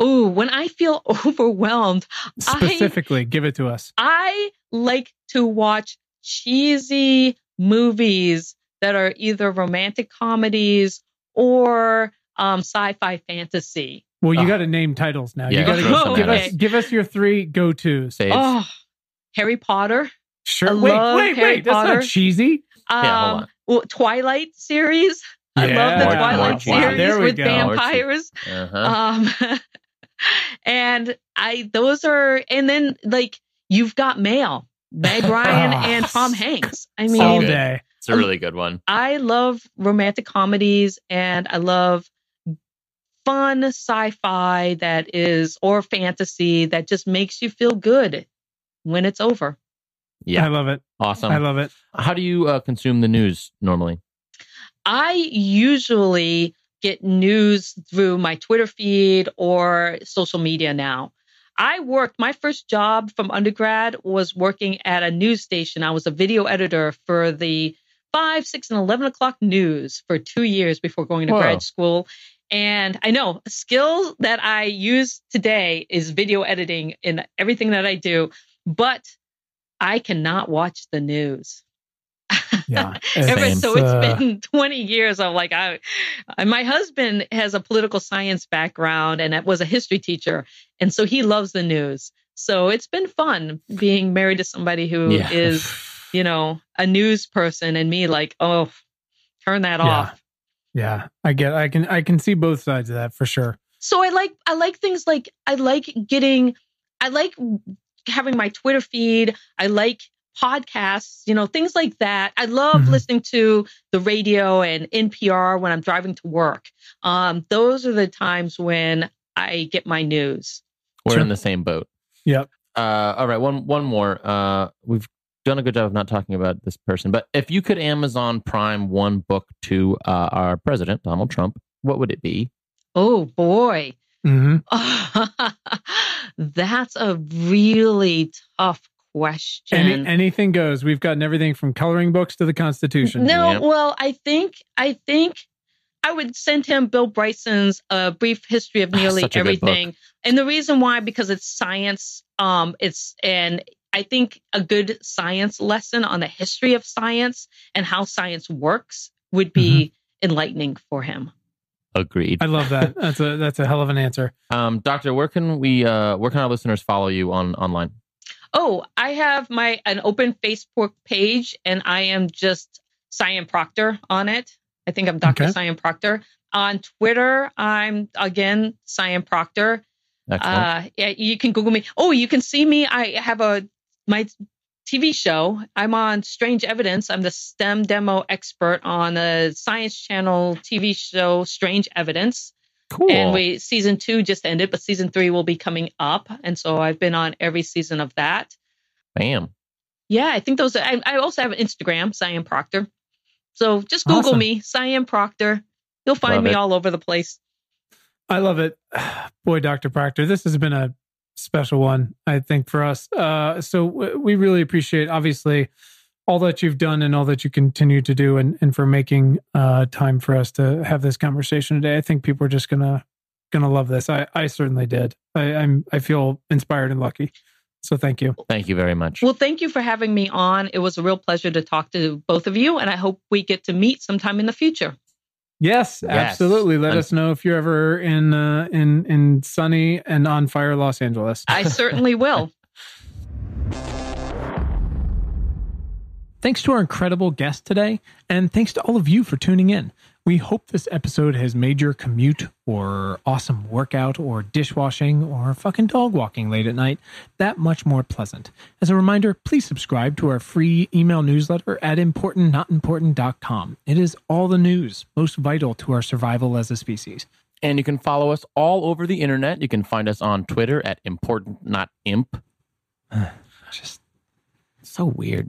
S3: Oh, when I feel [laughs] overwhelmed, I-
S1: Specifically, give it to us.
S3: I like to watch cheesy movies that are either romantic comedies or um, sci-fi fantasy.
S1: Well, you got to name titles now.
S2: Yeah,
S1: you got to
S3: throw
S1: give,
S3: some
S1: us
S3: us.
S1: give us your three go tos.
S2: Sage.
S3: Oh, Harry Potter.
S1: Sure.
S3: I
S1: wait,
S3: love
S1: wait,
S3: Harry
S1: wait. That's
S3: Potter.
S1: not cheesy.
S3: Um,
S2: Yeah, hold on.
S3: well, Twilight series. I love the Twilight
S2: more
S3: series
S2: cheesy.
S1: There we
S3: with
S1: go.
S3: vampires.
S2: Uh-huh.
S3: Um, [laughs] [laughs] and I those are and then like you've got mail, Meg Ryan
S1: Oh. [laughs]
S3: and Tom Hanks. I mean,
S1: All day.
S2: It's a really good one.
S3: I love romantic comedies and I love fun sci-fi that is or fantasy that just makes you feel good when it's over.
S2: Yeah.
S1: I love it.
S2: Awesome.
S1: I love it.
S2: How do you uh, consume the news normally?
S3: I usually get news through my Twitter feed or social media now. I worked, my first job from undergrad was working at a news station. I was a video editor for the 5, 6, and 11 o'clock news for two years before going to
S2: Whoa.
S3: grad school. And I know a skill that I use today is video editing in everything that I do, but I cannot watch the news.
S1: Yeah. [laughs]
S3: Ever so it's
S1: uh,
S3: been [laughs] 20 years of like I my husband has a political science background and was a history teacher and so he loves the news So it's been fun being married to somebody who is,
S2: Yeah. [sighs]
S3: you know, a news person and me like, oh, turn that
S1: Yeah.
S3: off.
S1: Yeah, I get. I can. I can see both sides of that for sure.
S3: So I like I like things like I like getting I like having my Twitter feed. I like podcasts, you know, things like that. I love
S1: Mhm.
S3: listening to the radio and NPR when I'm driving to work. Um, those are the times when I get my news.
S2: We're
S1: Sure.
S2: in the same boat.
S1: Yep.
S2: Uh, all right, one one more. Uh, we've done a good job of not talking about this person, but if you could Amazon Prime one book to uh, our president Donald Trump, what would it be?
S3: Oh boy.
S1: hmm [laughs]
S3: That's a really tough question.
S1: Any, anything goes. We've gotten everything from coloring books to the Constitution.
S3: No,
S2: Yeah.
S3: well, I think I think I would send him Bill Bryson's uh, brief history of nearly
S2: Such a good book.
S3: everything, and the reason why because it's science. Um, it's and I think a good science lesson on the history of science and how science works would be enlightening for him.
S2: Agreed.
S1: I love that. [laughs] That's a that's a hell of an answer.
S2: Um, Doctor, where can we? Uh, where can our listeners follow you on online?
S3: Oh, I have my an open Facebook page, and I am just Sian Proctor on it. I think I'm Dr.
S1: Okay.
S3: Sian Proctor. On Twitter, I'm again Sian Proctor.
S2: Excellent.
S3: Uh, yeah, you can Google me. Oh, you can see me. I have a my TV show. I'm on Strange Evidence. I'm the STEM demo expert on the Science Channel TV show Strange Evidence.
S2: Cool.
S3: And we season two just ended, but season three will be coming up. And so I've been on every season of that.
S2: Bam.
S3: Yeah, I think those. Are, I, I also have an Instagram, Sian Proctor. So just Google
S1: Awesome.
S3: me, Sian Proctor. You'll find
S2: Love
S3: me
S2: it.
S3: all over the place.
S1: I love it. [sighs] Boy, Dr. Proctor, this has been a special one, I think, for us. Uh, so w- we really appreciate, obviously, all that you've done and all that you continue to do, and, and for making uh, time for us to have this conversation today. I think people are just gonna gonna love this. I, I certainly did. I, I'm I feel inspired and lucky. So thank you.
S2: Thank you very much.
S3: Well, thank you for having me on. It was a real pleasure to talk to both of you, and I hope we get to meet sometime in the future.
S1: Yes, absolutely. Let
S2: And-
S1: us know if you're ever in uh, in in sunny and on fire Los Angeles.
S3: I certainly will. [laughs]
S1: Thanks to our incredible guest today, and thanks to all of you for tuning in. We hope this episode has made your commute or awesome workout or dishwashing or fucking dog walking late at night that much more pleasant. As a reminder, please subscribe to our free email newsletter at importantnotimportant.com. It is all the news most vital to our survival as a species.
S2: And you can follow us all over the internet. You can find us on Twitter at important not imp. [sighs]
S1: Just
S2: So weird.